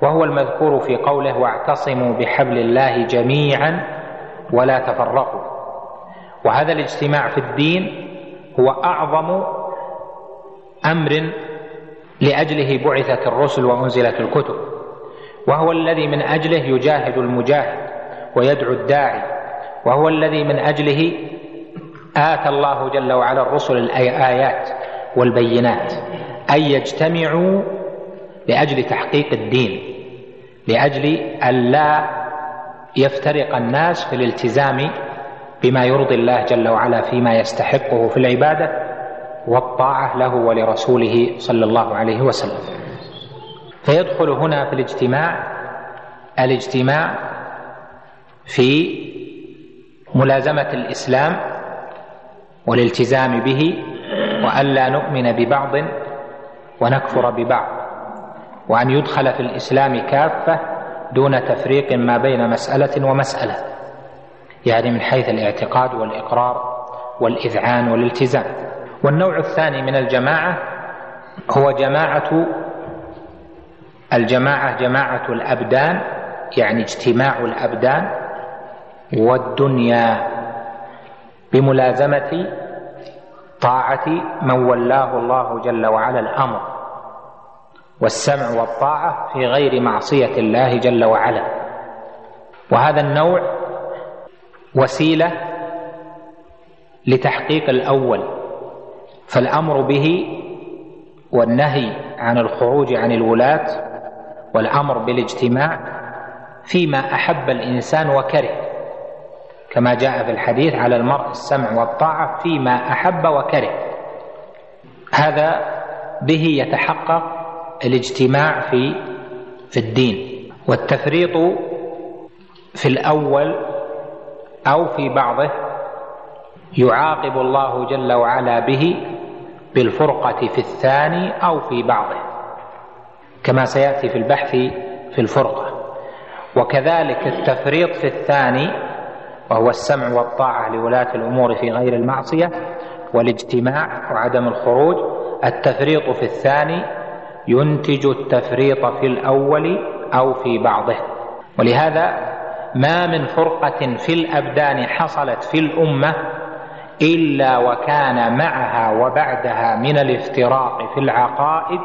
وهو المذكور في قوله واعتصموا بحبل الله جميعا ولا تفرقوا. وهذا الاجتماع في الدين هو أعظم أمر لأجله بعثت الرسل وأنزلت الكتب. وهو الذي من أجله يجاهد المجاهد ويدعو الداعي. وهو الذي من أجله آتى الله جل وعلا الرسل الآيات والبينات أن يجتمعوا لأجل تحقيق الدين لأجل أن لا يفترق الناس في الالتزام بما يرضي الله جل وعلا فيما يستحقه في العبادة والطاعة له ولرسوله صلى الله عليه وسلم. فيدخل هنا في الاجتماع الاجتماع في ملازمة الإسلام والالتزام به وألا نؤمن ببعض ونكفر ببعض وأن يدخل في الإسلام كافة دون تفريق ما بين مسألة ومسألة يعني من حيث الاعتقاد والإقرار والإذعان والالتزام. والنوع الثاني من الجماعة هو جماعة الجماعة جماعة الأبدان يعني اجتماع الأبدان والدنيا. بملازمة طاعة من ولاه الله جل وعلا الأمر والسمع والطاعة في غير معصية الله جل وعلا. وهذا النوع وسيلة لتحقيق الأول فالأمر به والنهي عن الخروج عن الولاة والأمر بالاجتماع فيما أحب الإنسان وكره. كما جاء في الحديث على المرء السمع والطاعة فيما أحب وكره. هذا به يتحقق الاجتماع في الدين والتفريط في الأول أو في بعضه يعاقب الله جل وعلا به بالفرقة في الثاني أو في بعضه كما سيأتي في البحث في الفرقة. وكذلك التفريط في الثاني وهو السمع والطاعة لولاة الأمور في غير المعصية والاجتماع وعدم الخروج. التفريط في الثاني ينتج التفريط في الأول أو في بعضه. ولهذا ما من فرقة في الأبدان حصلت في الأمة إلا وكان معها وبعدها من الافتراق في العقائد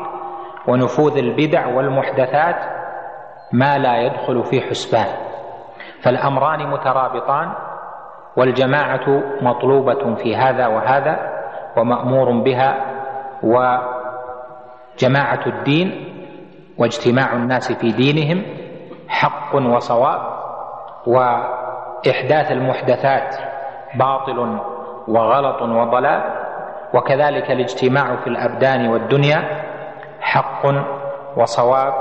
ونفوذ البدع والمحدثات ما لا يدخل في حسبان. فالأمران مترابطان والجماعة مطلوبة في هذا وهذا ومأمور بها وجماعة الدين واجتماع الناس في دينهم حق وصواب وإحداث المحدثات باطل وغلط وضلال وكذلك الاجتماع في الأبدان والدنيا حق وصواب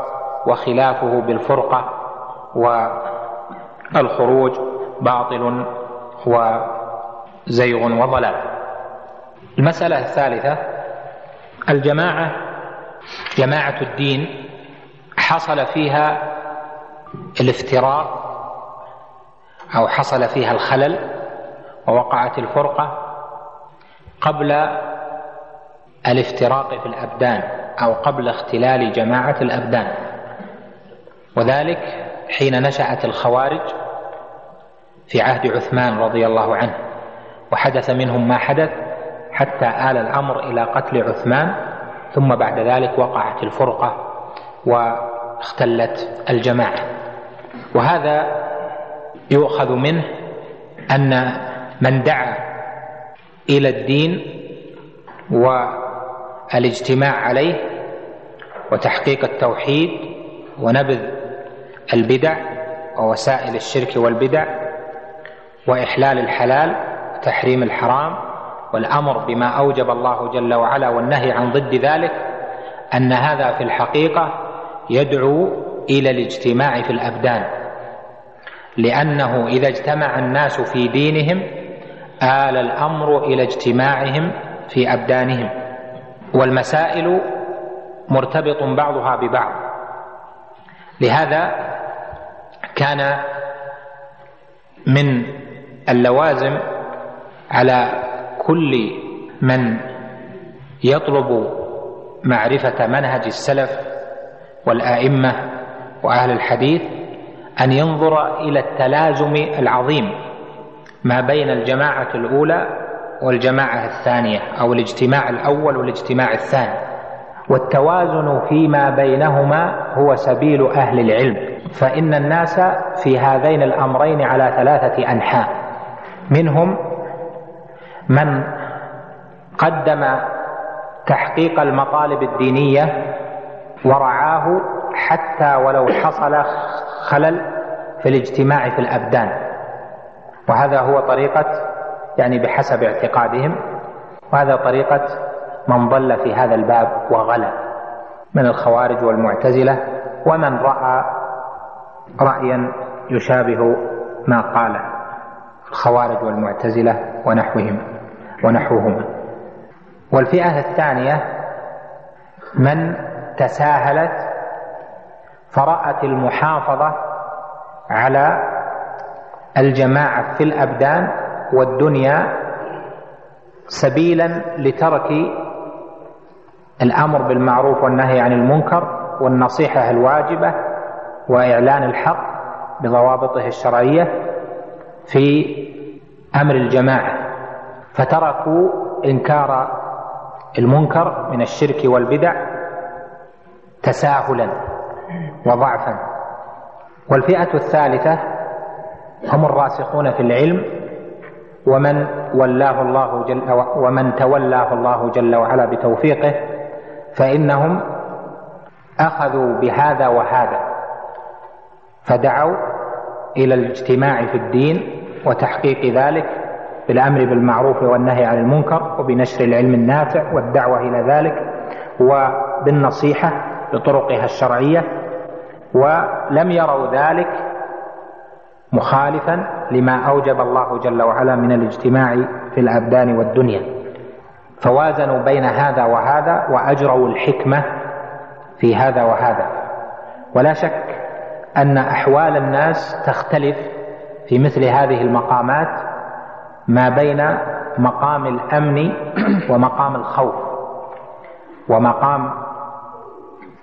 وخلافه بالفرقة والخروج باطل وزيغ وضلال. المسألة الثالثة الجماعة جماعة الدين حصل فيها الافتراق أو حصل فيها الخلل ووقعت الفرقة قبل الافتراق في الأبدان أو قبل اختلال جماعة الأبدان. وذلك حين نشأت الخوارج في عهد عثمان رضي الله عنه وحدث منهم ما حدث حتى آل الأمر إلى قتل عثمان ثم بعد ذلك وقعت الفرقة واختلت الجماعة. وهذا يؤخذ منه أن من دعا إلى الدين والإجتماع عليه وتحقيق التوحيد ونبذ البدع ووسائل الشرك والبدع وإحلال الحلال وتحريم الحرام والأمر بما أوجب الله جل وعلا والنهي عن ضد ذلك أن هذا في الحقيقة يدعو إلى الاجتماع في الأبدان لأنه إذا اجتمع الناس في دينهم آل الأمر إلى اجتماعهم في أبدانهم والمسائل مرتبط بعضها ببعض لهذا كان من اللوازم على كل من يطلب معرفة منهج السلف والآئمة وأهل الحديث أن ينظر إلى التلازم العظيم ما بين الجماعة الأولى والجماعة الثانية أو الاجتماع الأول والاجتماع الثاني. والتوازن فيما بينهما هو سبيل أهل العلم. فإن الناس في هذين الأمرين على ثلاثة أنحاء. منهم من قدم تحقيق المطالب الدينية ورعاه حتى ولو حصل خلل في الاجتماع في الأبدان. وهذا هو طريقة يعني بحسب اعتقادهم وهذا طريقة من ضل في هذا الباب وغلا من الخوارج والمعتزلة ومن رأى رأيا يشابه ما قال الخوارج والمعتزلة ونحوهم ونحوهما والفئة الثانية من تساهلت فرأت المحافظة على الجماعة في الأبدان والدنيا سبيلا لترك الأمر بالمعروف والنهي عن المنكر والنصيحة الواجبة وإعلان الحق بضوابطه الشرعية في أمر الجماعة فتركوا إنكار المنكر من الشرك والبدع تساهلا وضعفا. والفئة الثالثة هم الراسخون في العلم ومن ولاه الله جل ومن تولاه الله جل وعلا بتوفيقه فإنهم أخذوا بهذا وهذا فدعوا إلى الاجتماع في الدين وتحقيق ذلك بالأمر بالمعروف والنهي عن المنكر وبنشر العلم النافع والدعوة إلى ذلك وبالنصيحة بطرقها الشرعية ولم يروا ذلك مخالفا لما أوجب الله جل وعلا من الاجتماع في الأبدان والدنيا. فوازنوا بين هذا وهذا وأجروا الحكمة في هذا وهذا. ولا شك أن أحوال الناس تختلف في مثل هذه المقامات ما بين مقام الأمن ومقام الخوف ومقام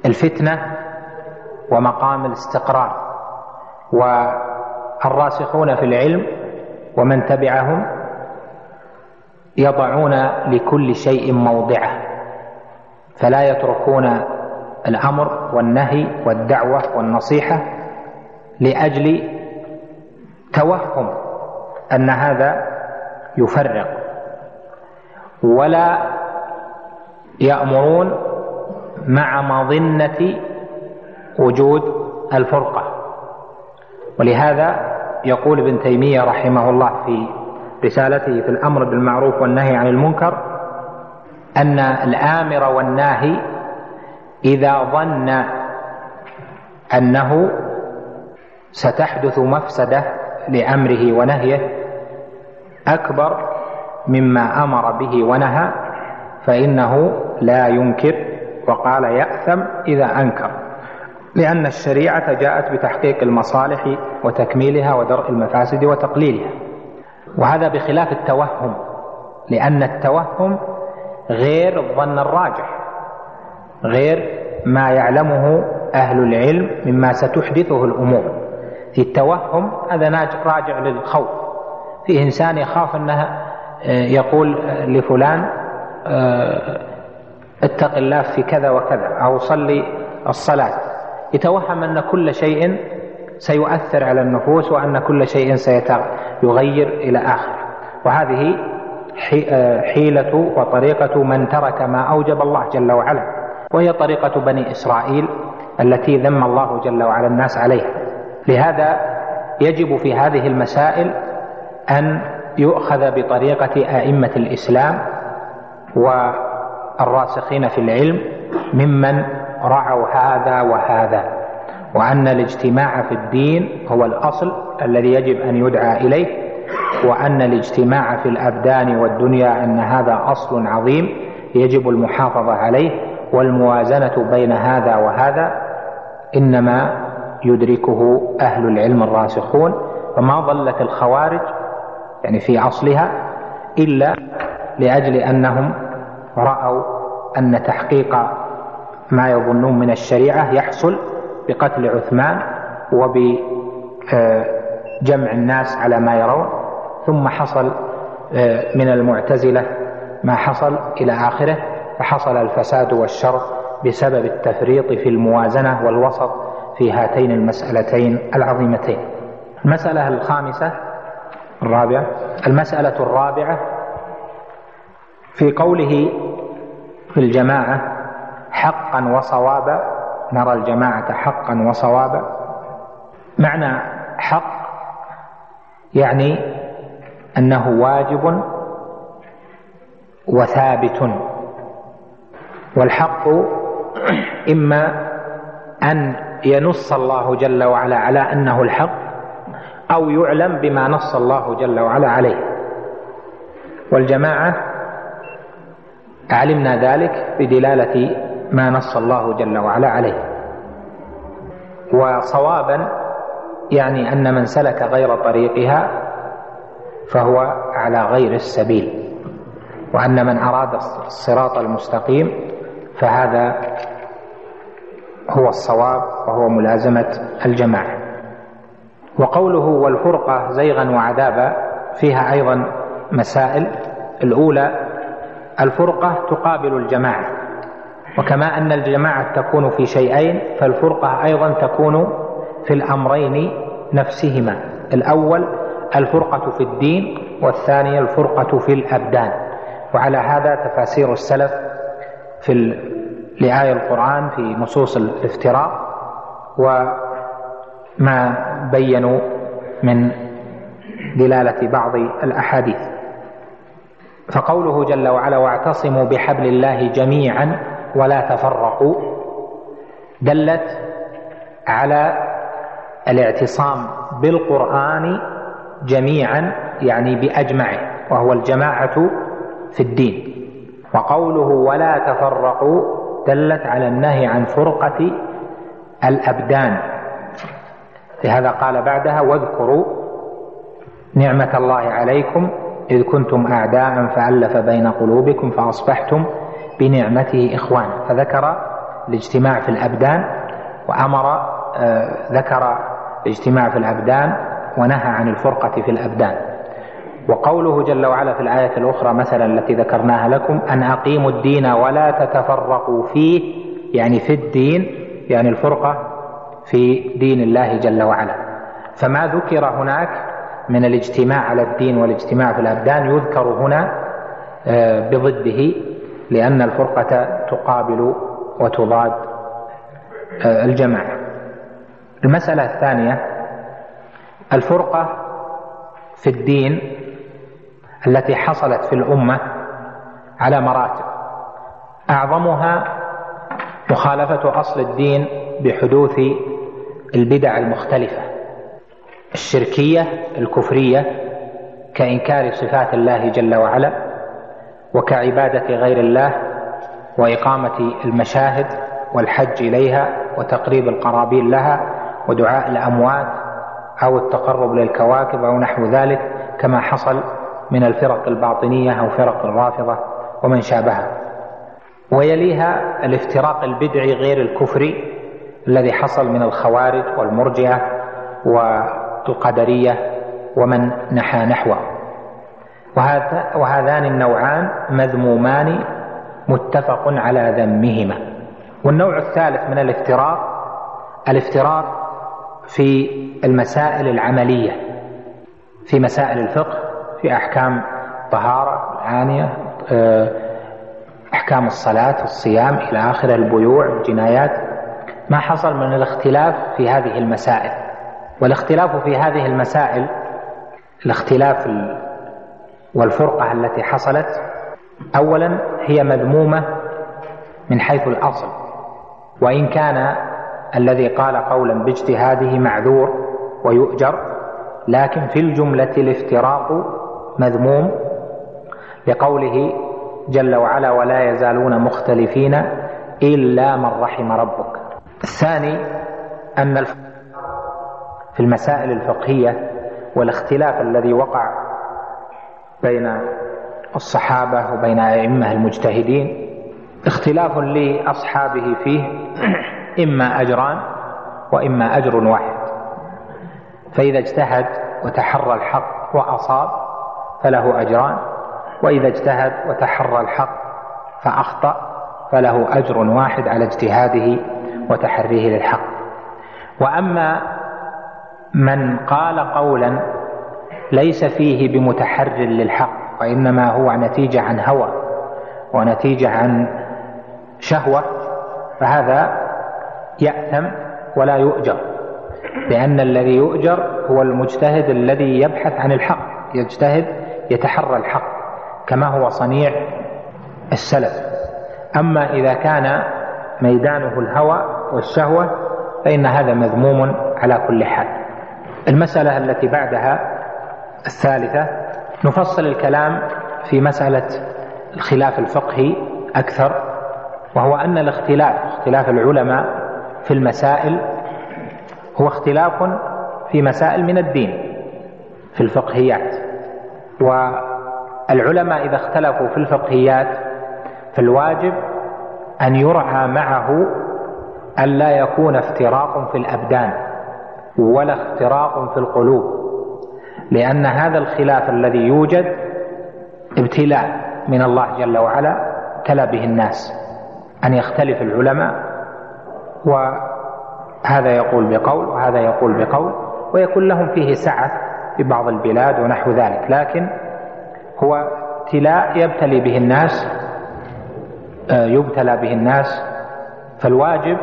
الفتنة ومقام الاستقرار. والراسخون في العلم ومن تبعهم يضعون لكل شيء موضعه فلا يتركون الأمر والنهي والدعوة والنصيحة لأجل توهم أن هذا يفرق ولا يأمرون مع مظنة وجود الفرقة. ولهذا يقول ابن تيمية رحمه الله في رسالته في الأمر بالمعروف والنهي عن المنكر أن الآمر والناهي إذا ظن أنه ستحدث مفسدة لأمره ونهيه أكبر مما أمر به ونهى فإنه لا ينكر وقال يأثم إذا أنكر. لأن الشريعة جاءت بتحقيق المصالح وتكميلها ودرء المفاسد وتقليلها. وهذا بخلاف التوهم لأن التوهم غير الظن الراجح غير ما يعلمه أهل العلم مما ستحدثه الأمور. في التوهم هذا راجع للخوف. في إنسان يخاف أنها آه، يقول لفلان آه، اتق الله في كذا وكذا أو صلي الصلاة. يتوهم أن كل شيء سيؤثر على النفوس وأن كل شيء سيغير إلى آخره وهذه آه، حيلة وطريقة من ترك ما أوجب الله جل وعلا وهي طريقة بني إسرائيل التي ذم الله جل وعلا الناس عليها. لهذا يجب في هذه المسائل أن يؤخذ بطريقة أئمة الإسلام والراسخين في العلم ممن رعوا هذا وهذا. وأن الاجتماع في الدين هو الأصل الذي يجب أن يدعى إليه وأن الاجتماع في الأبدان والدنيا أن هذا أصل عظيم يجب المحافظة عليه والموازنة بين هذا وهذا إنما يدركه أهل العلم الراسخون فما ظلت الخوارج يعني في أصلها إلا لأجل أنهم رأوا أن تحقيق ما يظنون من الشريعة يحصل بقتل عثمان وبجمع الناس على ما يرون ثم حصل آه، من المعتزلة ما حصل إلى آخره فحصل الفساد والشر بسبب التفريط في الموازنة والوسط في هاتين المسألتين العظيمتين. المسألة الخامسة الرابعة المسألة الرابعة في قوله في الجماعة حقا وصوابا نرى الجماعة حقا وصوابا. معنى حق يعني أنه واجب وثابت والحق إما أن ينص الله جل وعلا على أنه الحق أو يعلم بما نص الله جل وعلا عليه. والجماعة علمنا ذلك بدلالة ما نص الله جل وعلا عليه. وصوابا يعني أن من سلك غير طريقها فهو على غير السبيل. وأن من أراد الصراط المستقيم فهذا هو الصواب وهو ملازمة الجماعة. وقوله والفرقة زيغا وعذابا فيها أيضا مسائل. الأولى الفرقة تقابل الجماعة. وكما أن الجماعة تكون في شيئين فالفرقة أيضا تكون في الأمرين نفسهما. الأول الفرقة في الدين والثانية الفرقة في الأبدان. وعلى هذا تفاسير السلف في لآية القرآن في نصوص الافتراء وما بينوا من دلالة بعض الأحاديث. فقوله جل وعلا واعتصموا بحبل الله جميعا ولا تفرقوا دلت على الاعتصام بالقرآن جميعا يعني بأجمعه وهو الجماعة في الدين. وقوله ولا تفرقوا دلت على النهي عن فرقة الأبدان. لهذا قال بعدها واذكروا نعمة الله عليكم إذ كنتم أعداء فألف بين قلوبكم فأصبحتم بنعمته إخوانا فذكر الاجتماع في الأبدان وأمر آه، ذكر الاجتماع في الأبدان ونهى عن الفرقة في الأبدان. وقوله جل وعلا في الآية الأخرى مثلا التي ذكرناها لكم أن أقيموا الدين ولا تتفرقوا فيه يعني في الدين يعني الفرقة في دين الله جل وعلا. فما ذكر هناك من الاجتماع على الدين والاجتماع في الأبدان يذكر هنا آه، بضده لأن الفرقة تقابل وتضاد آه، الجماعة المسألة الثانية الفرقة في الدين التي حصلت في الأمة على مراتب. أعظمها مخالفة أصل الدين بحدوث البدع المختلفة الشركية الكفرية كإنكار صفات الله جل وعلا. وكعبادة غير الله وإقامة المشاهد والحج إليها وتقريب القرابين لها ودعاء الأموات أو التقرب للكواكب أو نحو ذلك كما حصل من الفرق الباطنية أو فرق الرافضة ومن شابهها. ويليها الافتراق البدعي غير الكفري الذي حصل من الخوارج والمرجئة والقدرية ومن نحى نحوه. وهذان النوعان مذمومان متفق على ذمهما. والنوع الثالث من الافتراق الافتراق في المسائل العملية في مسائل الفقه في أحكام طهارة العانية آه، أحكام الصلاة الصيام إلى آخر البيوع الجنايات. ما حصل من الاختلاف في هذه المسائل. والاختلاف في هذه المسائل الاختلاف والفرقة التي حصلت أولا هي مذمومة من حيث الأصل وإن كان الذي قال قولا باجتهاده معذور ويؤجر لكن في الجملة الافتراق مذموم لقوله جل وعلا ولا يزالون مختلفين إلا من رحم ربك الثاني أن في المسائل الفقهية والاختلاف الذي وقع بين الصحابة وبين أئمة المجتهدين. اختلاف لأصحابه فيه إما أجران وإما أجر واحد. فإذا اجتهد وتحرى الحق وأصاب فله أجران وإذا اجتهد وتحرى الحق فأخطأ فله أجر واحد على اجتهاده وتحريه للحق. وأما من قال قولا ليس فيه بمتحر للحق وإنما هو نتيجة عن هوى ونتيجة عن شهوة فهذا يأثم ولا يؤجر لأن الذي يؤجر هو المجتهد الذي يبحث عن الحق يجتهد يتحرى الحق كما هو صنيع السلف. أما إذا كان ميدانه الهوى والشهوة فإن هذا مذموم على كل حال. المسألة التي بعدها الثالثة نفصل الكلام في مسألة الخلاف الفقهي أكثر وهو أن الاختلاف اختلاف العلماء في المسائل هو اختلاف في مسائل من الدين في الفقهيات. والعلماء إذا اختلفوا في الفقهيات فالواجب أن يرعى معه ألا يكون افتراق في الأبدان ولا اختراق في القلوب. لأن هذا الخلاف الذي يوجد ابتلاء من الله جل وعلا ابتلى به الناس أن يختلف العلماء وهذا يقول بقول وهذا يقول بقول ويكون لهم فيه سعة في بعض البلاد ونحو ذلك. لكن هو ابتلاء يبتلي به الناس آه، يبتلى به الناس. فالواجب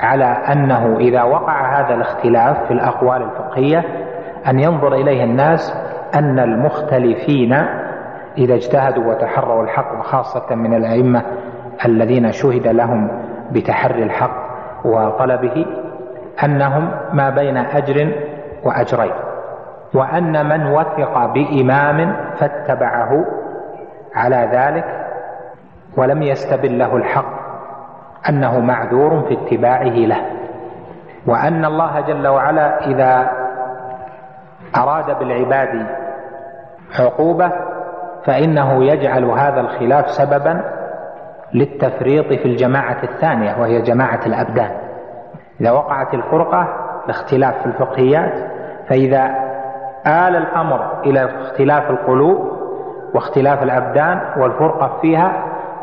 على أنه إذا وقع هذا الاختلاف في الأقوال الفقهية أن ينظر إليه الناس أن المختلفين إذا اجتهدوا وتحروا الحق وخاصة من الأئمة الذين شهد لهم بتحري الحق وطلبه أنهم ما بين أجر وأجرين. وأن من وثق بإمام فاتبعه على ذلك ولم يستبل له الحق أنه معذور في اتباعه له. وأن الله جل وعلا إذا أراد بالعباد عقوبة فإنه يجعل هذا الخلاف سببا للتفريط في الجماعة الثانية وهي جماعة الأبدان. إذا وقعت الفرقة الاختلاف في الفقهيات فإذا آل الأمر إلى اختلاف القلوب واختلاف الأبدان والفرقة فيها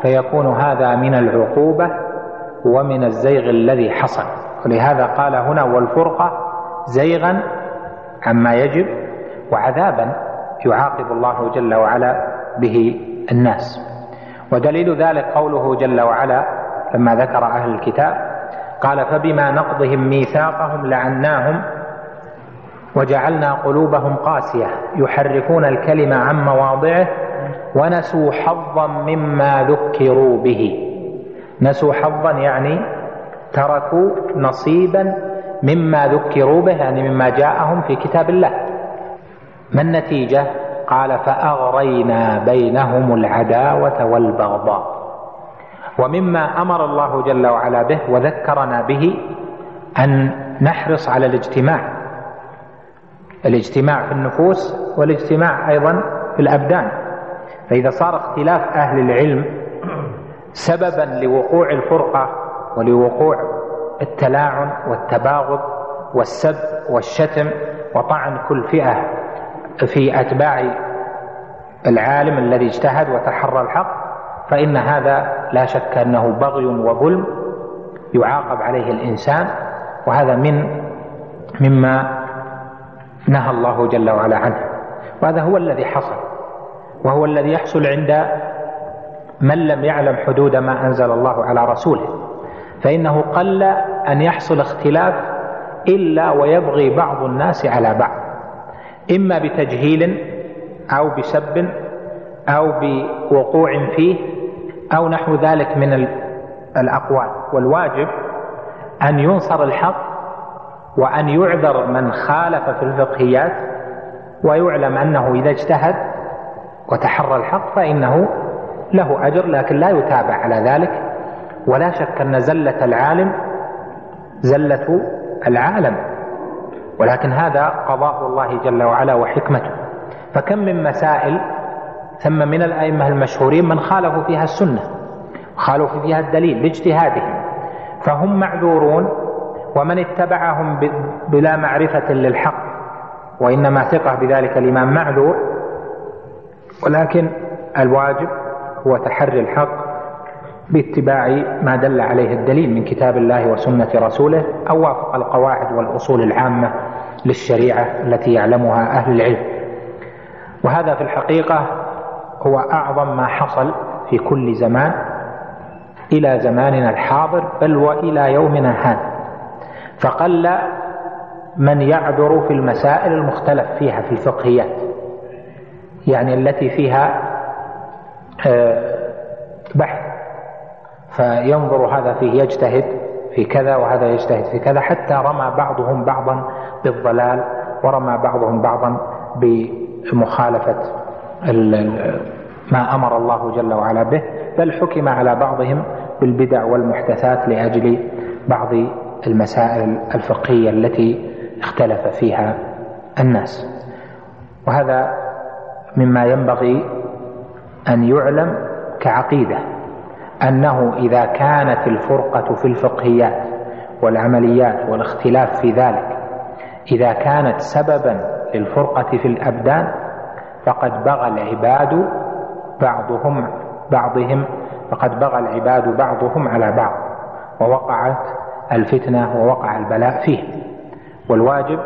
فيكون هذا من العقوبة ومن الزيغ الذي حصل. ولهذا قال هنا والفرقة زيغا عما يجب وعذابا يعاقب الله جل وعلا به الناس. ودليل ذلك قوله جل وعلا لما ذكر أهل الكتاب قال فبما نقضهم ميثاقهم لعناهم وجعلنا قلوبهم قاسية يحرفون الكلم عن مواضعه ونسوا حظا مما ذكروا به. نسوا حظا يعني تركوا نصيبا مما ذكروا به يعني مما جاءهم في كتاب الله. ما النتيجة؟ قال فأغرينا بينهم العداوة والبغضاء. ومما أمر الله جل وعلا به وذكرنا به أن نحرص على الاجتماع. الاجتماع في النفوس والاجتماع أيضا في الأبدان. فإذا صار اختلاف أهل العلم سببا لوقوع الفرقة ولوقوع التلاعن والتباغض والسب والشتم وطعن كل فئة في أتباع العالم الذي اجتهد وتحرى الحق فإن هذا لا شك أنه بغي وظلم يعاقب عليه الإنسان وهذا من مما نهى الله جل وعلا عنه. وهذا هو الذي حصل وهو الذي يحصل عند من لم يعلم حدود ما أنزل الله على رسوله. فإنه قل أن يحصل اختلاف إلا ويبغي بعض الناس على بعض. إما بتجهيل أو بسب أو بوقوع فيه أو نحو ذلك من الأقوال. والواجب أن ينصر الحق وأن يعذر من خالف في الفقهيات ويعلم أنه إذا اجتهد وتحرى الحق فإنه له أجر لكن لا يتابع على ذلك ولا شك أن زلة العالم زلة العالم ولكن هذا قضاء الله جل وعلا وحكمته. فكم من مسائل ثم من الأئمة المشهورين من خالفوا فيها السنة خالفوا فيها الدليل باجتهادهم فهم معذورون ومن اتبعهم بلا معرفة للحق وإنما ثقة بذلك الإمام معذور ولكن الواجب هو تحري الحق باتباع ما دل عليه الدليل من كتاب الله وسنة رسوله أو وافق القواعد والأصول العامة للشريعة التي يعلمها أهل العلم. وهذا في الحقيقة هو أعظم ما حصل في كل زمان إلى زماننا الحاضر بل وإلى يومنا هذا. فقل من يعذر في المسائل المختلف فيها في الفقهيات يعني التي فيها آه، بحث فينظر هذا فيه يجتهد في كذا وهذا يجتهد في كذا حتى رمى بعضهم بعضا بالضلال ورمى بعضهم بعضا بمخالفة ما أمر الله جل وعلا به بل حكم على بعضهم بالبدع والمحدثات لأجل بعض المسائل الفقهية التي اختلف فيها الناس. وهذا مما ينبغي أن يعلم كعقيدة. أنه إذا كانت الفرقة في الفقهيات والعمليات والاختلاف في ذلك إذا كانت سببا للفرقة في الأبدان فقد بغى العباد بعضهم بعضهم فقد بغى العباد بعضهم على بعض ووقعت الفتنة ووقع البلاء فيه. والواجب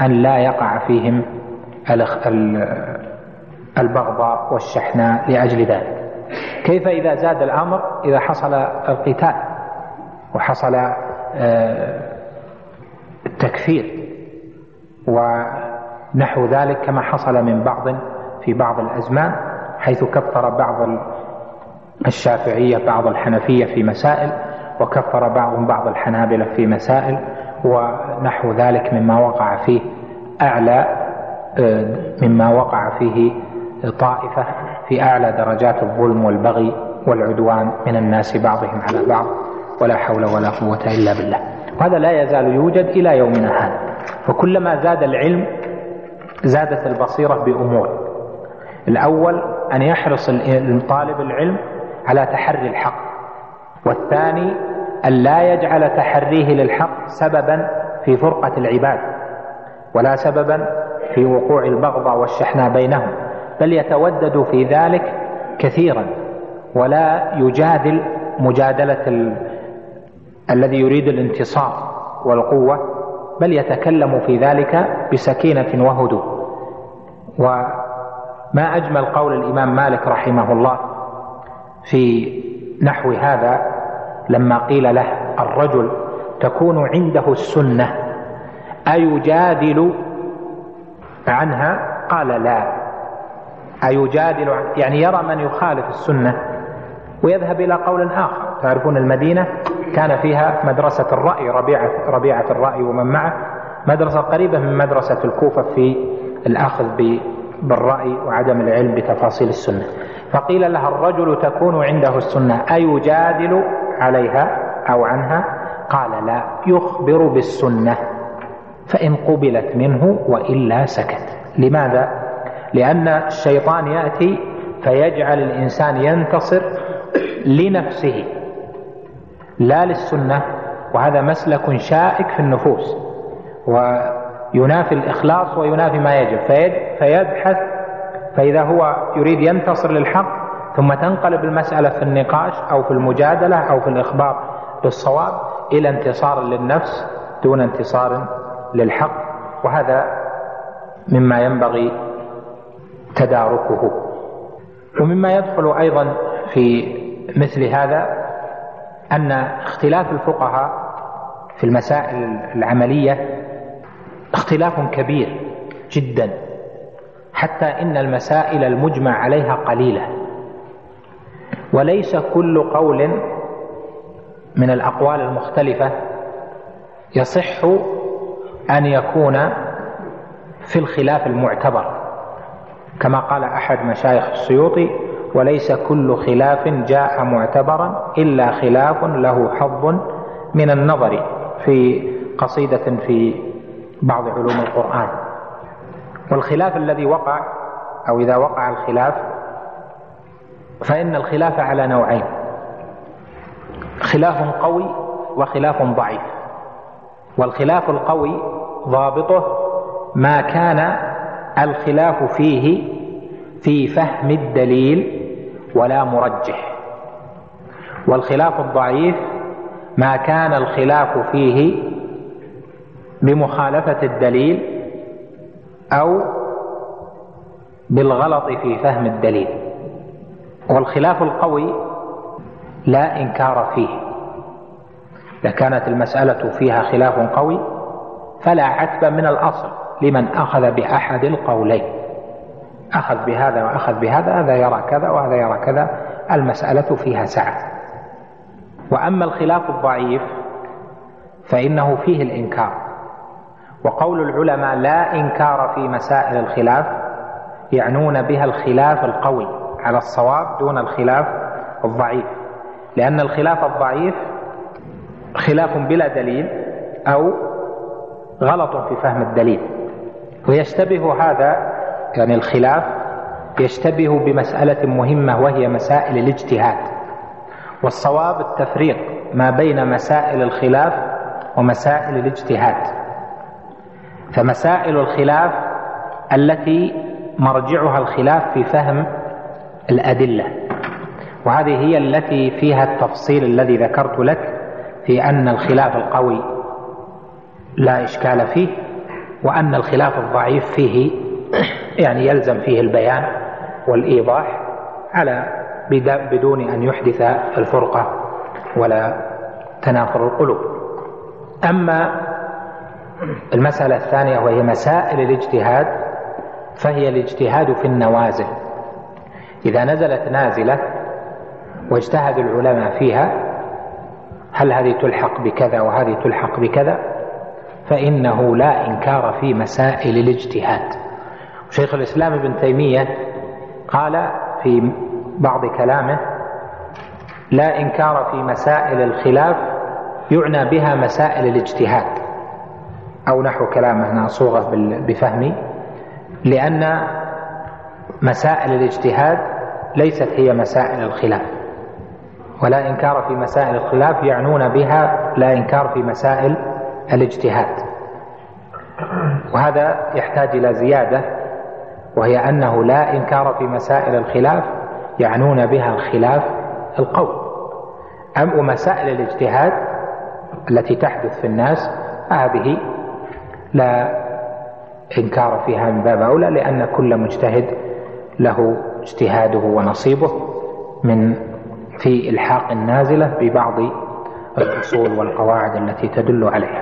أن لا يقع فيهم البغضاء والشحناء لأجل ذلك. كيف إذا زاد الأمر؟ إذا حصل القتال وحصل آه، التكفير ونحو ذلك كما حصل من بعض في بعض الأزمان حيث كفر بعض الشافعية بعض الحنفية في مسائل وكفر بعضهم بعض الحنابلة في مسائل ونحو ذلك مما وقع فيه أعلى آه، مما وقع فيه طائفة في أعلى درجات الظلم والبغي والعدوان من الناس بعضهم على بعض ولا حول ولا قوة إلا بالله. وهذا لا يزال يوجد إلى يومنا هذا. فكلما زاد العلم زادت البصيرة بأمور. الأول أن يحرص طالب العلم على تحري الحق والثاني أن لا يجعل تحريه للحق سببا في فرقة العباد ولا سببا في وقوع البغضاء والشحناء بينهم. بل يتودد في ذلك كثيرا ولا يجادل مجادلة ال... الذي يريد الانتصار والقوة بل يتكلم في ذلك بسكينة وهدوء. وما أجمل قول الإمام مالك رحمه الله في نحو هذا لما قيل له الرجل تكون عنده السنة أيجادل عنها؟ قال لا. أيجادل عن يعني يرى من يخالف السنة ويذهب إلى قول آخر. تعرفون المدينة؟ كان فيها مدرسة الرأي ربيعة, ربيعة الرأي ومن معه. مدرسة قريبة من مدرسة الكوفة في الأخذ بالرأي وعدم العلم بتفاصيل السنة. فقيل لها الرجل تكون عنده السنة أيجادل عليها أو عنها؟ قال لا يخبر بالسنة فإن قبلت منه وإلا سكت. لماذا؟ لأن الشيطان يأتي فيجعل الإنسان ينتصر لنفسه لا للسنة وهذا مسلك شائك في النفوس وينافي الإخلاص وينافي ما يجب فيبحث فإذا هو يريد ينتصر للحق ثم تنقلب المسألة في النقاش أو في المجادلة أو في الإخبار بالصواب إلى انتصار للنفس دون انتصار للحق وهذا مما ينبغي تداركه. ومما يدخل أيضا في مثل هذا أن اختلاف الفقهاء في المسائل العملية اختلاف كبير جدا حتى إن المسائل المجمع عليها قليلة. وليس كل قول من الأقوال المختلفة يصح أن يكون في الخلاف المعتبر. كما قال أحد مشايخ السيوطي وليس كل خلاف جاء معتبرا إلا خلاف له حظ من النظر في قصيدة في بعض علوم القرآن. والخلاف الذي وقع أو إذا وقع الخلاف فإن الخلاف على نوعين خلاف قوي وخلاف ضعيف. والخلاف القوي ضابطه ما كان الخلاف فيه في فهم الدليل ولا مرجح. والخلاف الضعيف ما كان الخلاف فيه بمخالفة الدليل أو بالغلط في فهم الدليل. والخلاف القوي لا إنكار فيه. إذا كانت المسألة فيها خلاف قوي فلا عتب من الأصل. لمن أخذ بأحد القولين. أخذ بهذا وأخذ بهذا هذا يرى كذا وهذا يرى كذا المسألة فيها سعة. وأما الخلاف الضعيف فإنه فيه الإنكار. وقول العلماء لا إنكار في مسائل الخلاف يعنون بها الخلاف القوي على الصواب دون الخلاف الضعيف. لأن الخلاف الضعيف خلاف بلا دليل أو غلط في فهم الدليل. ويشتبه هذا يعني الخلاف يشتبه بمسألة مهمة وهي مسائل الاجتهاد. والصواب التفريق ما بين مسائل الخلاف ومسائل الاجتهاد. فمسائل الخلاف التي مرجعها الخلاف في فهم الأدلة. وهذه هي التي فيها التفصيل الذي ذكرت لك في أن الخلاف القوي لا إشكال فيه. وأن الخلاف الضعيف فيه يعني يلزم فيه البيان والإيضاح على بدون أن يحدث الفرقة ولا تنافر القلوب. أما المسألة الثانية وهي مسائل الاجتهاد فهي الاجتهاد في النوازل. إذا نزلت نازلة واجتهد العلماء فيها هل هذه تلحق بكذا وهذه تلحق بكذا؟ فإنه لا إنكار في مسائل الاجتهاد. شيخ الإسلام ابن تيمية قال في بعض كلامه لا إنكار في مسائل الخلاف يعنى بها مسائل الاجتهاد. أو نحو كلامه أنا صوغة بفهمي. لأن مسائل الاجتهاد ليست هي مسائل الخلاف. ولا إنكار في مسائل الخلاف يعنون بها لا إنكار في مسائل الاجتهاد. وهذا يحتاج إلى زيادة وهي أنه لا إنكار في مسائل الخلاف يعنون بها الخلاف القول. أم مسائل الاجتهاد التي تحدث في الناس هذه لا إنكار فيها من باب أولى لأن كل مجتهد له اجتهاده ونصيبه من في إلحاق النازلة ببعض الأصول والقواعد التي تدل عليها.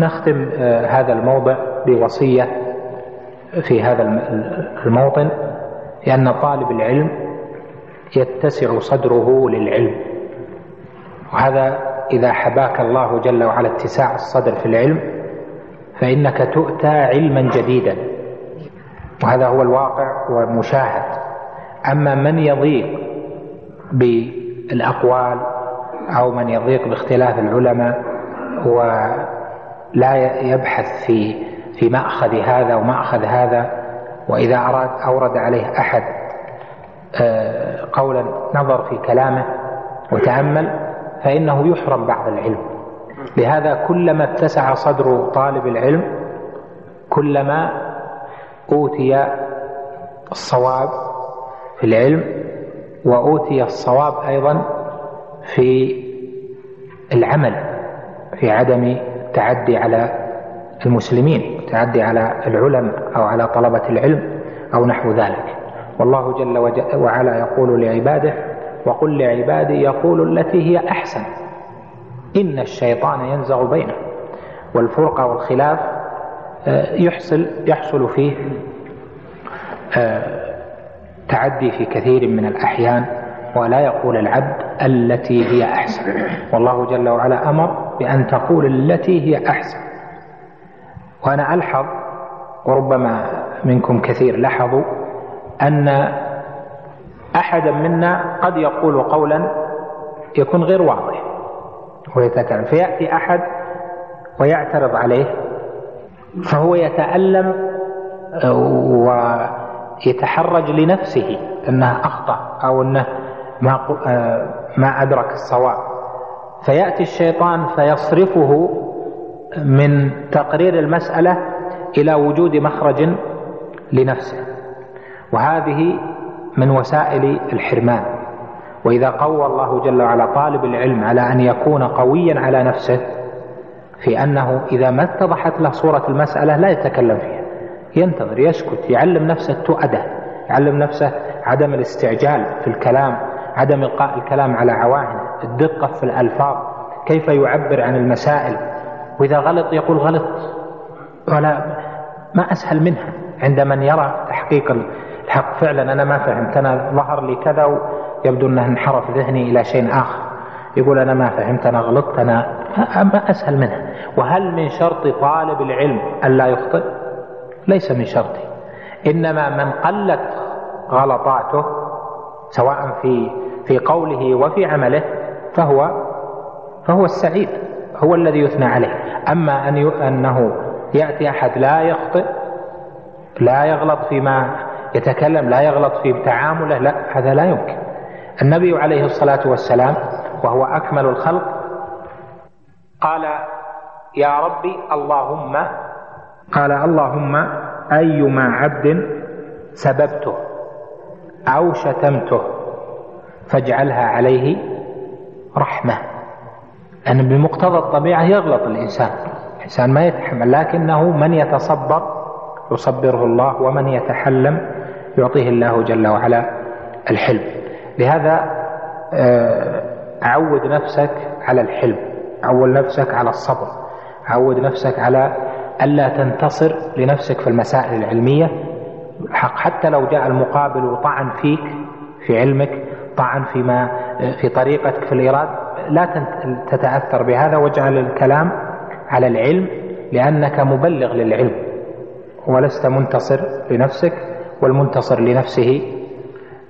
نختم آه، هذا الموضع بوصية في هذا الموطن لأن طالب العلم يتسع صدره للعلم. وهذا إذا حباك الله جل وعلا اتساع الصدر في العلم فإنك تؤتى علما جديدا. وهذا هو الواقع والمشاهد. أما من يضيق بالأقوال أو من يضيق باختلاف العلماء ولا يبحث في في مأخذ هذا ومأخذ هذا وإذا أراد أورد عليه أحد آه، قولا نظر في كلامه وتأمل فإنه يحرم بعض العلم. لهذا كلما اتسع صدر طالب العلم كلما أوتي الصواب في العلم وأوتي الصواب أيضا في العمل في عدم التعدي على المسلمين التعدي على العلماء أو على طلبة العلم أو نحو ذلك. والله جل وعلا يقول لعباده وقل لعبادي يقول التي هي أحسن. إن الشيطان ينزغ بينه. والفرقة والخلاف آه، يحصل يحصل فيه آه، تعدي في كثير من الأحيان ولا يقول العبد التي هي أحسن. والله جل وعلا أمر بأن تقول التي هي أحسن. وأنا ألحظ وربما منكم كثير لحظوا أن أحدا منا قد يقول قولا يكون غير واضح ويتكلم. فيأتي أحد ويعترض عليه فهو يتألم ويتحرج لنفسه أنه أخطأ أو أنه ما ما أدرك الصواب. فيأتي الشيطان فيصرفه من تقرير المسألة إلى وجود مخرج لنفسه. وهذه من وسائل الحرمان. وإذا قوى الله جل وعلا طالب العلم على أن يكون قويا على نفسه في أنه إذا ما اتضحت له صورة المسألة لا يتكلم فيها. ينتظر يسكت يعلم نفسه التؤدة يعلم نفسه عدم الاستعجال في الكلام عدم إلقاء الكلام على عواهن الدقة في الألفاظ كيف يعبر عن المسائل؟ وإذا غلط يقول غلط. ولا ما أسهل منها. عند من يرى تحقيق الحق فعلا أنا ما فهمت أنا ظهر لي كذا ويبدو أنه انحرف ذهني إلى شيء آخر. يقول أنا ما فهمت أنا غلطت أنا ما أسهل منها. وهل من شرط طالب العلم ألا يخطئ؟ ليس من شرطه. إنما من قلت غلطاته سواء في في قوله وفي عمله فهو فهو السعيد هو الذي يثنى عليه. أما أن أنه يأتي أحد لا يخطئ لا يغلط فيما يتكلم لا يغلط في تعامله لا هذا لا يمكن. النبي عليه الصلاة والسلام وهو أكمل الخلق قال يا ربي اللهم قال اللهم أيما عبد سببته أو شتمته فاجعلها عليه رحمة. أن بمقتضى الطبيعة يغلط الإنسان. الإنسان ما يتحمل لكنه من يتصبر يصبره الله ومن يتحلم يعطيه الله جل وعلا الحلم. لهذا آه، عود نفسك على الحلم. عود نفسك على الصبر. عود نفسك على ألا تنتصر لنفسك في المسائل العلمية. حق حتى لو جاء المقابل وطعن فيك في علمك طعن فيما في طريقتك في الإيراد لا تتأثر بهذا. واجعل الكلام على العلم لأنك مبلغ للعلم. ولست منتصر لنفسك والمنتصر لنفسه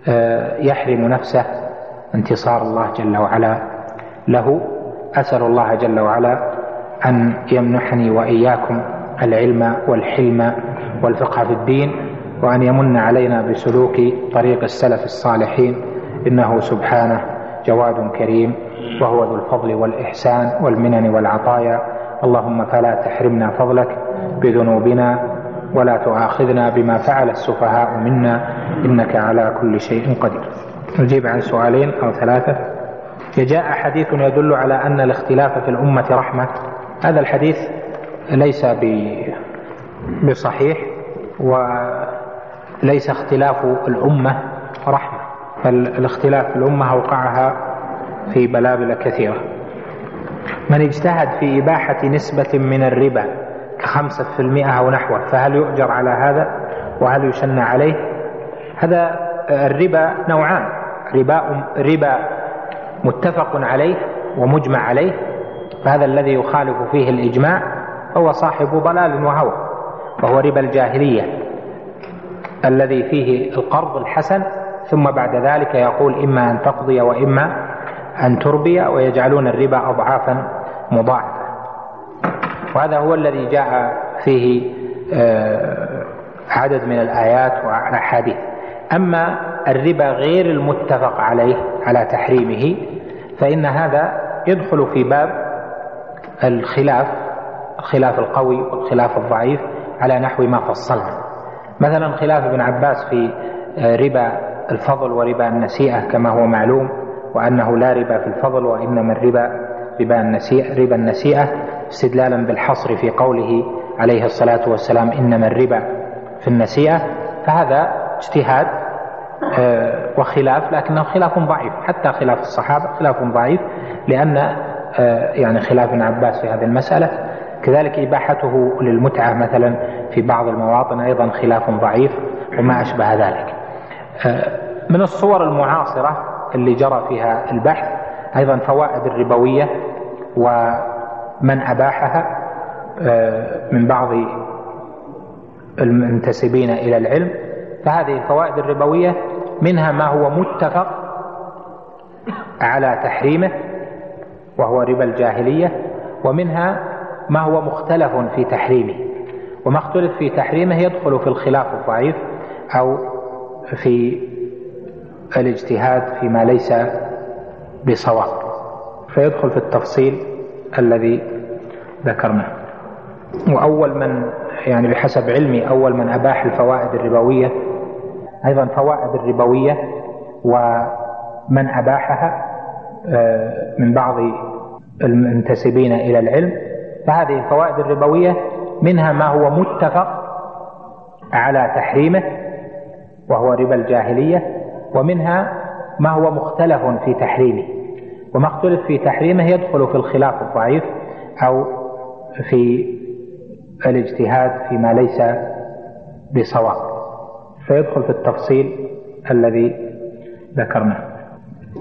آه، يحرم نفسه. انتصار الله جل وعلا له. أسأل الله جل وعلا أن يمنحني وإياكم العلم والحلم والفقه في الدين وأن يمن علينا بسلوك طريق السلف الصالحين. إنه سبحانه جواد كريم وهو ذو الفضل والإحسان والمنن والعطايا. اللهم فلا تحرمنا فضلك بذنوبنا ولا تؤاخذنا بما فعل السفهاء منا إنك على كل شيء قدير. نجيب عن سؤالين أو ثلاثة. جاء حديث يدل على أن الاختلاف في الأمة رحمة. هذا الحديث ليس بصحيح وليس اختلاف الأمة رحمة. فالاختلاف في الأمة أوقعها في بلابل كثيرة. من اجتهد في إباحة نسبة من الربا كخمسة في المئة أو نحوه فهل يؤجر على هذا؟ وهل يشن عليه؟ هذا الربا نوعان. ربا ربا متفق عليه ومجمع عليه فهذا الذي يخالف فيه الإجماع هو صاحب ضلال وهوى وهو ربا الجاهلية الذي فيه القرض الحسن ثم بعد ذلك يقول إما أن تقضي وإما أن تربي ويجعلون الربا أضعافا مضاعفة. وهذا هو الذي جاء فيه آه، عدد من الآيات والأحاديث. أما الربا غير المتفق عليه على تحريمه فإن هذا يدخل في باب الخلاف الخلاف القوي والخلاف الضعيف على نحو ما فصلنا. مثلا خلاف ابن عباس في آه، ربا الفضل وربا النسيئة كما هو معلوم وأنه لا ربا في الفضل وإنما الربا ربا النسيئة ربا النسيئة استدلالا بالحصر في قوله عليه الصلاة والسلام إنما الربا في النسيئة. فهذا اجتهاد آه، وخلاف لكنه خلاف ضعيف حتى خلاف الصحابة خلاف ضعيف لأن آه، يعني خلاف ابن عباس في هذه المسألة. كذلك إباحته للمتعة مثلا في بعض المواطن أيضا خلاف ضعيف وما أشبه ذلك. من الصور المعاصرة اللي جرى فيها البحث أيضا فوائد الربوية ومن أباحها آه، من بعض المنتسبين إلى العلم. فهذه الفوائد الربوية منها ما هو متفق على تحريمه وهو ربا الجاهلية ومنها ما هو مختلف في تحريمه. وما اختلف في تحريمه يدخل في الخلاف الضعيف أو في الاجتهاد فيما ليس بصواب. فيدخل في التفصيل الذي ذكرناه. وأول من يعني بحسب علمي أول من أباح الفوائد الربوية أيضا فوائد الربوية ومن أباحها آه، من بعض المنتسبين إلى العلم فهذه الفوائد الربوية منها ما هو متفق على تحريمه وهو ربا الجاهلية ومنها ما هو مختلف في تحريمه. وما اختلف في تحريمه يدخل في الخلاف الضعيف أو في الاجتهاد فيما ليس بصواب. فيدخل في التفصيل الذي ذكرناه.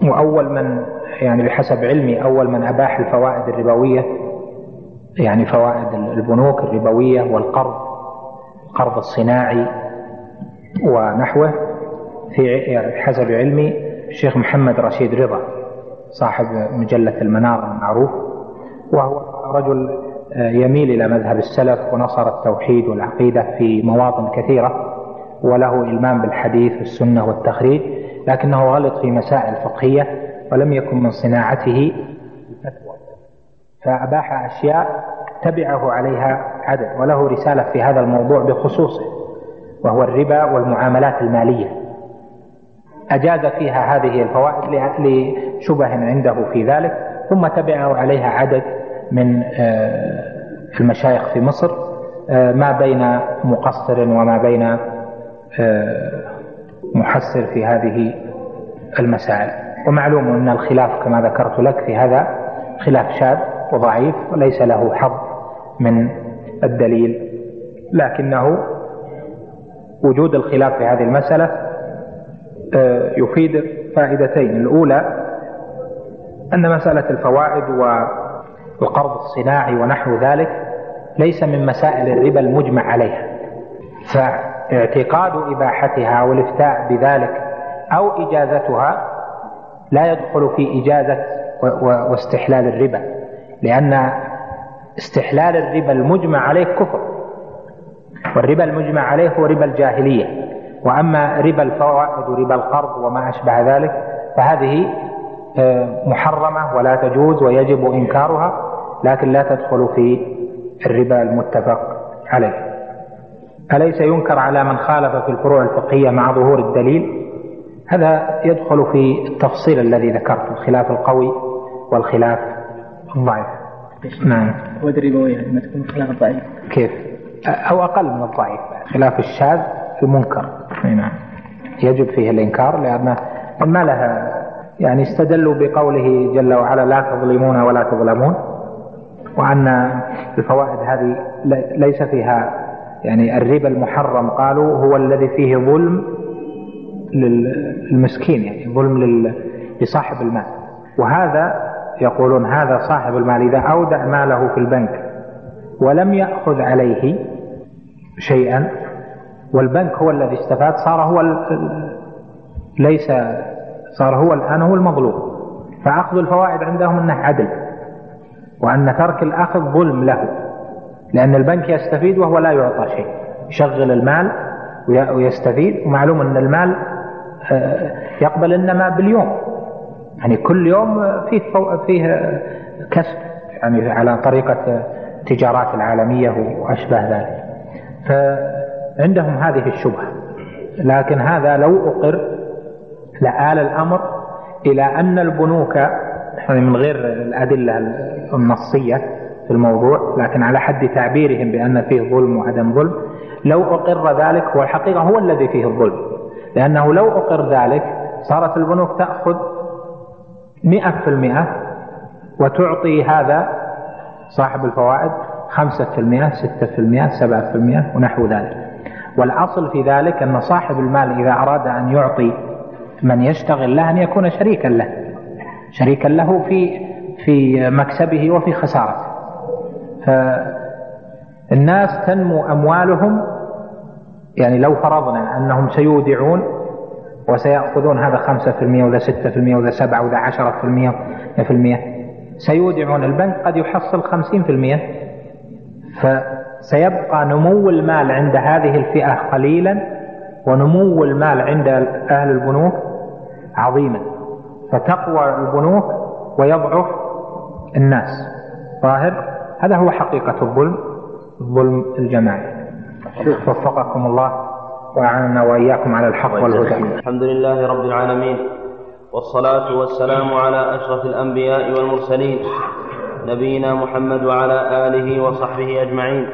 وأول من يعني بحسب علمي أول من أباح الفوائد الربوية يعني فوائد البنوك الربوية والقرض القرض الصناعي ونحوه في يعني حسب علمي الشيخ محمد رشيد رضا صاحب مجلة المنار المعروف وهو رجل آه، يميل إلى مذهب السلف ونصر التوحيد والعقيدة في مواطن كثيرة وله إلمام بالحديث والسنة والتخريج لكنه غلط في مسائل فقهية ولم يكن من صناعته الفتوى. فأباح أشياء تبعه عليها عدد وله رسالة في هذا الموضوع بخصوصه. وهو الربا والمعاملات المالية. أجاز فيها هذه الفوائد لشبه عنده في ذلك ثم تبعه عليها عدد من آه، المشايخ في مصر آه، ما بين مقصر وما بين آه، محسر في هذه المسائل. ومعلوم أن الخلاف كما ذكرت لك في هذا خلاف شاذ وضعيف وليس له حظ من الدليل لكنه وجود الخلاف في هذه المسألة يفيد فائدتين. الأولى أن مسألة الفوائد والقرض الصناعي ونحو ذلك ليس من مسائل الربا المجمع عليها. فاعتقاد إباحتها والافتاء بذلك أو إجازتها لا يدخل في إجازة واستحلال الربا لأن استحلال الربا المجمع عليه كفر. والربا المجمع عليه هو ربا الجاهلية. وأما ربا الفوائد وربا القرض وما أشبه ذلك فهذه محرمة ولا تجوز ويجب إنكارها لكن لا تدخل في الربا المتفق عليه. أليس ينكر على من خالف في الفروع الفقهية مع ظهور الدليل؟ هذا يدخل في التفصيل الذي ذكرته الخلاف القوي والخلاف الضعيف. نعم. هو الربوية لما تكون خلاف الضعيف كيف؟ أو أقل من الضعيف خلاف الشاذ المنكر نعم. يجب فيه الإنكار لأن ما لها يعني استدلوا بقوله جل وعلا لا تظلمون ولا تظلمون وأن الفوائد هذه ليس فيها يعني الربا المحرم قالوا هو الذي فيه ظلم للمسكين يعني ظلم لصاحب المال. وهذا يقولون هذا صاحب المال إذا أودع ماله في البنك ولم يأخذ عليه شيئا والبنك هو الذي استفاد صار هو ليس صار هو الآن هو المظلوم. فأخذ الفوائد عندهم أنه عدل وأن ترك الأخذ ظلم له لأن البنك يستفيد وهو لا يعطى شيء يشغل المال ويستفيد. ومعلوم أن المال آه، يقبل إنما باليوم. يعني كل يوم فيه فيه كسب يعني على طريقة التجارات العالمية وأشبه ذلك. فعندهم هذه الشبهة. لكن هذا لو أقر لآل الأمر إلى أن البنوك من غير الأدلة النصية في الموضوع لكن على حد تعبيرهم بأن فيه ظلم وعدم ظلم لو أقر ذلك هو الحقيقة هو الذي فيه الظلم. لأنه لو أقر ذلك صارت البنوك تأخذ مئة في المئة وتعطي هذا صاحب الفوائد خمسة في المئة ستة في المئة سبعة في المئة ونحو ذلك. والأصل في ذلك أن صاحب المال إذا أراد أن يعطي من يشتغل له أن يكون شريكا له شريكا له في في مكسبه وفي خسارته. فالناس تنمو أموالهم يعني لو فرضنا أنهم سيودعون وسيأخذون هذا خمسة في المئة ولا ستة في المئة ولا سبعة ولا عشرة في المئة في المئة سيودعون البنك قد يحصل خمسين في المئة. فسيبقى نمو المال عند هذه الفئة قليلا ونمو المال عند أهل البنوك عظيما. فتقوى البنوك ويضعف الناس. ظاهر هذا هو حقيقة الظلم الظلم الجماعي. وفقكم الله وأعاننا وإياكم على الحق والهدى. الحمد لله رب العالمين والصلاة والسلام على أشرف الأنبياء والمرسلين. نبينا محمد وعلى آله وصحبه أجمعين.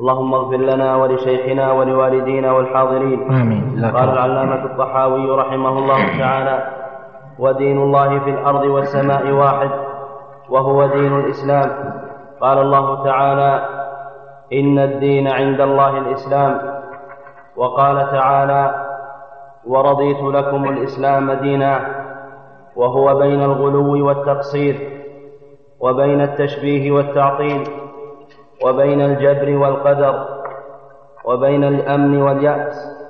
اللهم اغفر لنا ولشيخنا ولوالدينا والحاضرين. آمين. قال العلامة الطحاوي رحمه الله تعالى ودين الله في الأرض والسماء واحد وهو دين الإسلام. قال الله تعالى إن الدين عند الله الإسلام. وقال تعالى ورضيت لكم الإسلام دينا وهو بين الغلو والتقصير. وبين التشبيه والتعطيل وبين الجبر والقدر وبين الأمن واليأس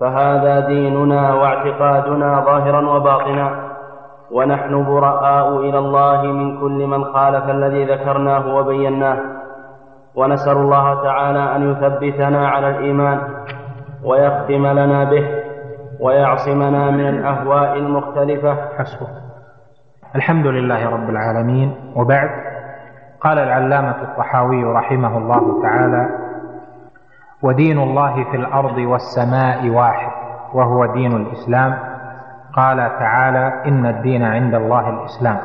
فهذا ديننا واعتقادنا ظاهرا وباطنا ونحن براء إلى الله من كل من خالف الذي ذكرناه وبيناه. ونسأل الله تعالى أن يثبتنا على الإيمان ويختم لنا به ويعصمنا من الأهواء المختلفة. حسبه الحمد لله رب العالمين. وبعد قال العلامة الطحاوي رحمه الله تعالى ودين الله في الأرض والسماء واحد وهو دين الإسلام. قال تعالى إن الدين عند الله الإسلام.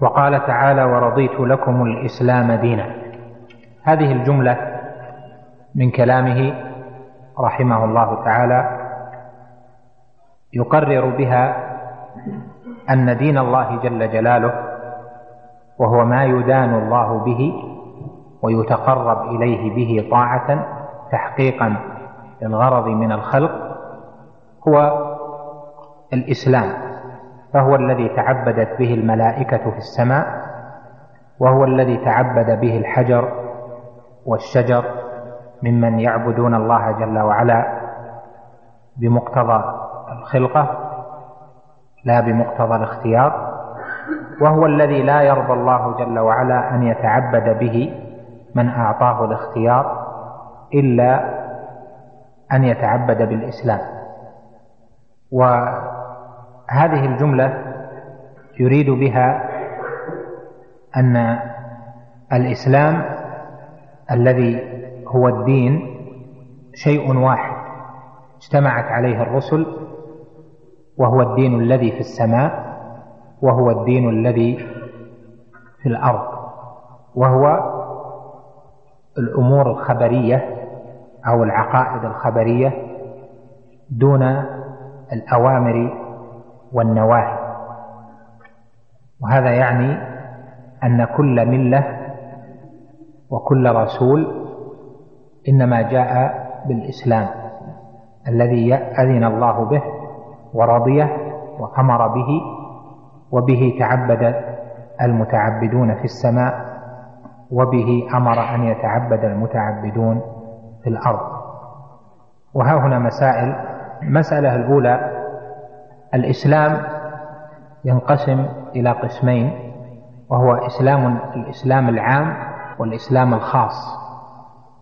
وقال تعالى ورضيت لكم الإسلام دينا. هذه الجملة من كلامه رحمه الله تعالى يقرر بها أن دين الله جل جلاله وهو ما يدان الله به ويتقرب إليه به طاعة تحقيقا للغرض من الخلق هو الإسلام فهو الذي تعبدت به الملائكة في السماء وهو الذي تعبد به الحجر والشجر ممن يعبدون الله جل وعلا بمقتضى الخلقة. لا بمقتضى الاختيار وهو الذي لا يرضى الله جل وعلا أن يتعبد به من أعطاه الاختيار إلا أن يتعبد بالإسلام. وهذه الجملة يريد بها أن الإسلام الذي هو الدين شيء واحد اجتمعت عليه الرسل وهو الدين الذي في السماء وهو الدين الذي في الأرض وهو الأمور الخبرية أو العقائد الخبرية دون الأوامر والنواهي. وهذا يعني أن كل ملة وكل رسول إنما جاء بالإسلام الذي أذن الله به ورضيه وامر به وبه تعبد المتعبدون في السماء وبه أمر ان يتعبد المتعبدون في الأرض. وها هنا مسائل. المساله الأولى الإسلام ينقسم إلى قسمين وهو إسلام الإسلام العام والإسلام الخاص.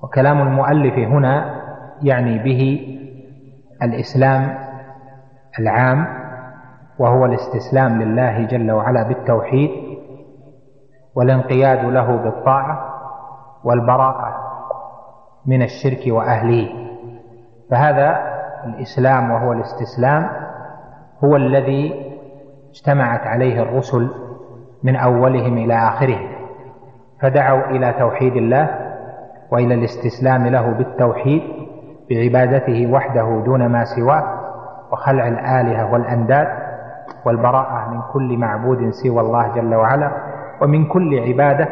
وكلام المؤلف هنا يعني به الإسلام العام وهو الاستسلام لله جل وعلا بالتوحيد والانقياد له بالطاعة والبراءة من الشرك وأهله. فهذا الإسلام وهو الاستسلام هو الذي اجتمعت عليه الرسل من أولهم إلى اخرهم فدعوا إلى توحيد الله وإلى الاستسلام له بالتوحيد بعبادته وحده دون ما سواه وخلع الآلهة والأنداد والبراءة من كل معبود سوى الله جل وعلا ومن كل عبادة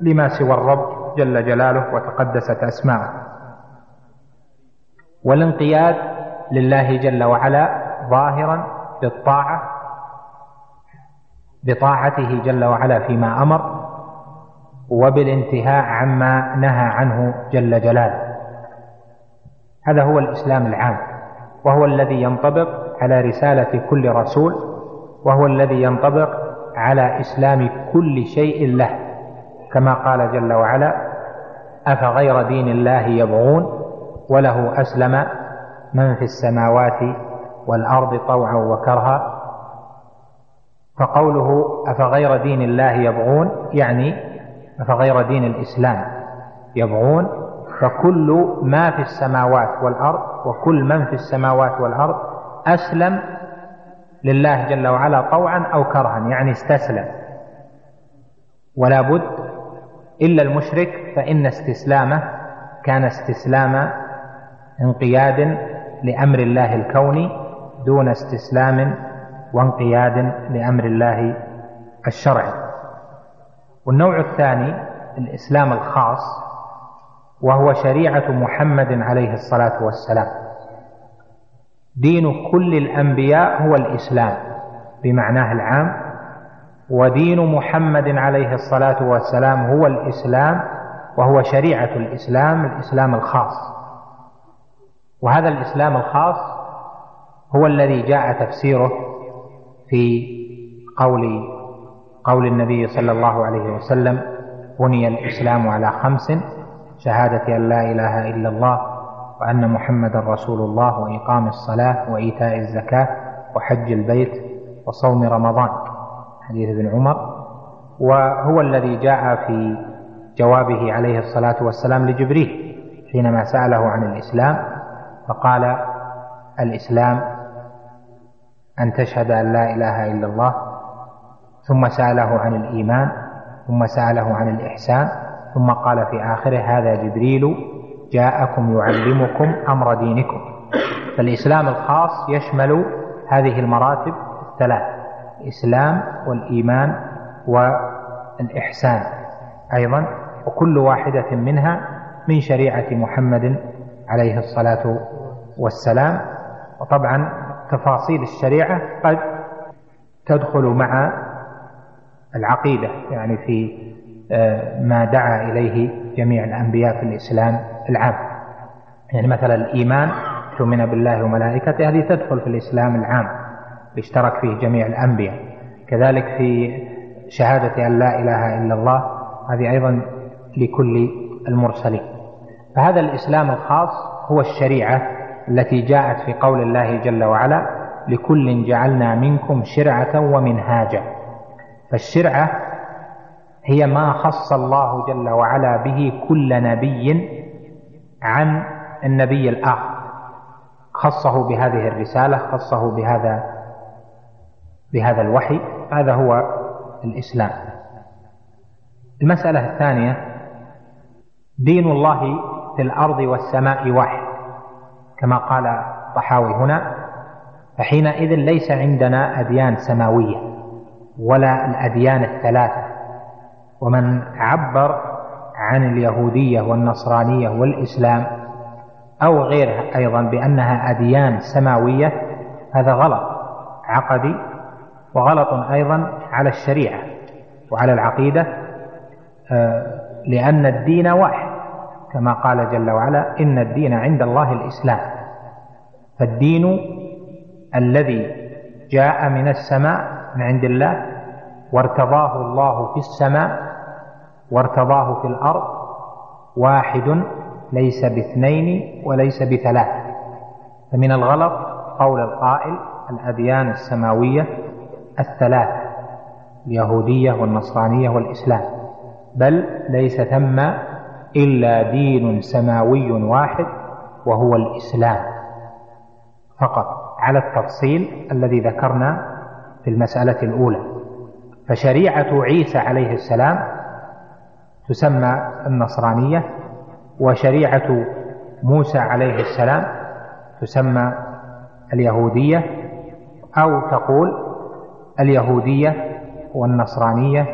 لما سوى الرب جل جلاله وتقدست أسماؤه والانقياد لله جل وعلا ظاهرا بالطاعة بطاعته جل وعلا فيما أمر وبالانتهاء عما نهى عنه جل جلاله. هذا هو الإسلام العام. وهو الذي ينطبق على رسالة كل رسول وهو الذي ينطبق على إسلام كل شيء له كما قال جل وعلا أفغير دين الله يبغون وله أسلم من في السماوات والأرض طوعا وكرها. فقوله أفغير دين الله يبغون يعني أفغير دين الإسلام يبغون فكل ما في السماوات والأرض وكل من في السماوات والأرض أسلم لله جل وعلا طوعا أو كرها يعني استسلم. ولا بد إلا المشرك فإن استسلامه كان استسلام انقياد لأمر الله الكوني دون استسلام وانقياد لأمر الله الشرعي. والنوع الثاني الإسلام الخاص وهو شريعة محمد عليه الصلاة والسلام. دين كل الأنبياء هو الإسلام بمعناه العام ودين محمد عليه الصلاة والسلام هو الإسلام وهو شريعة الإسلام الإسلام الخاص. وهذا الإسلام الخاص هو الذي جاء تفسيره في قول قول النبي صلى الله عليه وسلم بني الإسلام على خمس شهادة أن لا إله إلا الله وأن محمدا رسول الله وإقام الصلاة وإيتاء الزكاة وحج البيت وصوم رمضان. حديث ابن عمر. وهو الذي جاء في جوابه عليه الصلاة والسلام لجبريل حينما سأله عن الإسلام فقال الإسلام أن تشهد أن لا إله إلا الله ثم سأله عن الإيمان ثم سأله عن الإحسان ثم قال في آخره هذا جبريل جاءكم يعلمكم أمر دينكم. فالإسلام الخاص يشمل هذه المراتب الثلاث الإسلام والإيمان والإحسان أيضا وكل واحدة منها من شريعة محمد عليه الصلاة والسلام. وطبعا تفاصيل الشريعة قد تدخل مع العقيدة يعني في ما دعا إليه جميع الأنبياء في الإسلام العام. يعني مثلا الإيمان تؤمن بالله وملائكته هذه تدخل في الإسلام العام اشترك فيه جميع الأنبياء. كذلك في شهادة أن لا إله إلا الله هذه أيضا لكل المرسلين. فهذا الإسلام الخاص هو الشريعة التي جاءت في قول الله جل وعلا لكل جعلنا منكم شرعة ومنهاجا. فالشرعة هي ما خص الله جل وعلا به كل نبي عن النبي الآخر. خصه بهذه الرسالة خصه بهذا بهذا الوحي. هذا هو الإسلام. المسألة الثانية دين الله في الأرض والسماء واحد كما قال الطحاوي هنا. فحينئذ ليس عندنا أديان سماوية ولا الأديان الثلاثة. ومن عبر عن اليهودية والنصرانية والإسلام أو غيرها أيضا بأنها أديان سماوية هذا غلط عقدي وغلط أيضا على الشريعة وعلى العقيدة آه، لأن الدين واحد كما قال جل وعلا إن الدين عند الله الإسلام. فالدين الذي جاء من السماء من عند الله وارتضاه الله في السماء وارتضاه في الأرض واحد ليس باثنين وليس بثلاث. فمن الغلط قول القائل الأديان السماوية الثلاث اليهودية والنصرانية والإسلام. بل ليس ثم إلا دين سماوي واحد وهو الإسلام. فقط على التفصيل الذي ذكرنا في المسألة الأولى. فشريعة عيسى عليه السلام تسمى النصرانية وشريعة موسى عليه السلام تسمى اليهودية أو تقول اليهودية والنصرانية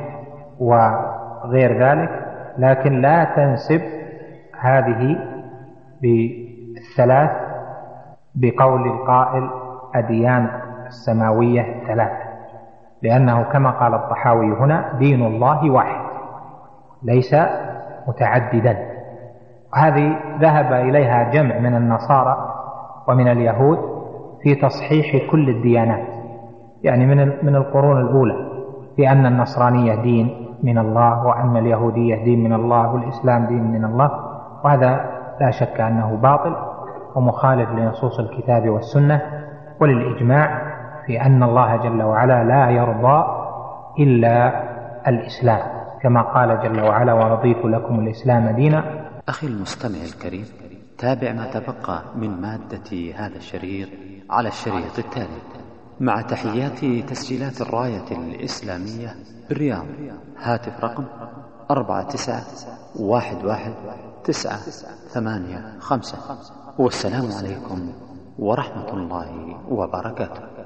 وغير ذلك. لكن لا تنسب هذه بالثلاث بقول القائل أديان السماوية ثلاثة. لأنه كما قال الطحاوي هنا دين الله واحد ليس متعددا. هذه ذهب إليها جمع من النصارى ومن اليهود في تصحيح كل الديانات يعني من من القرون الأولى في أن النصرانية دين من الله وأن اليهودية دين من الله والإسلام دين من الله. وهذا لا شك أنه باطل ومخالف لنصوص الكتاب والسنة وللإجماع. في أن الله جل وعلا لا يرضى إلا الإسلام كما قال جل وعلا ورضيت لكم الإسلام دينا. أخي المستمع الكريم تابع ما تبقى من مادة هذا الشريط على الشريط التالي. مع تحيات تسجيلات الراية الإسلامية بالرياض هاتف رقم أربعة تسعة واحد واحد تسعة ثمانية خمسة. والسلام عليكم ورحمة الله وبركاته.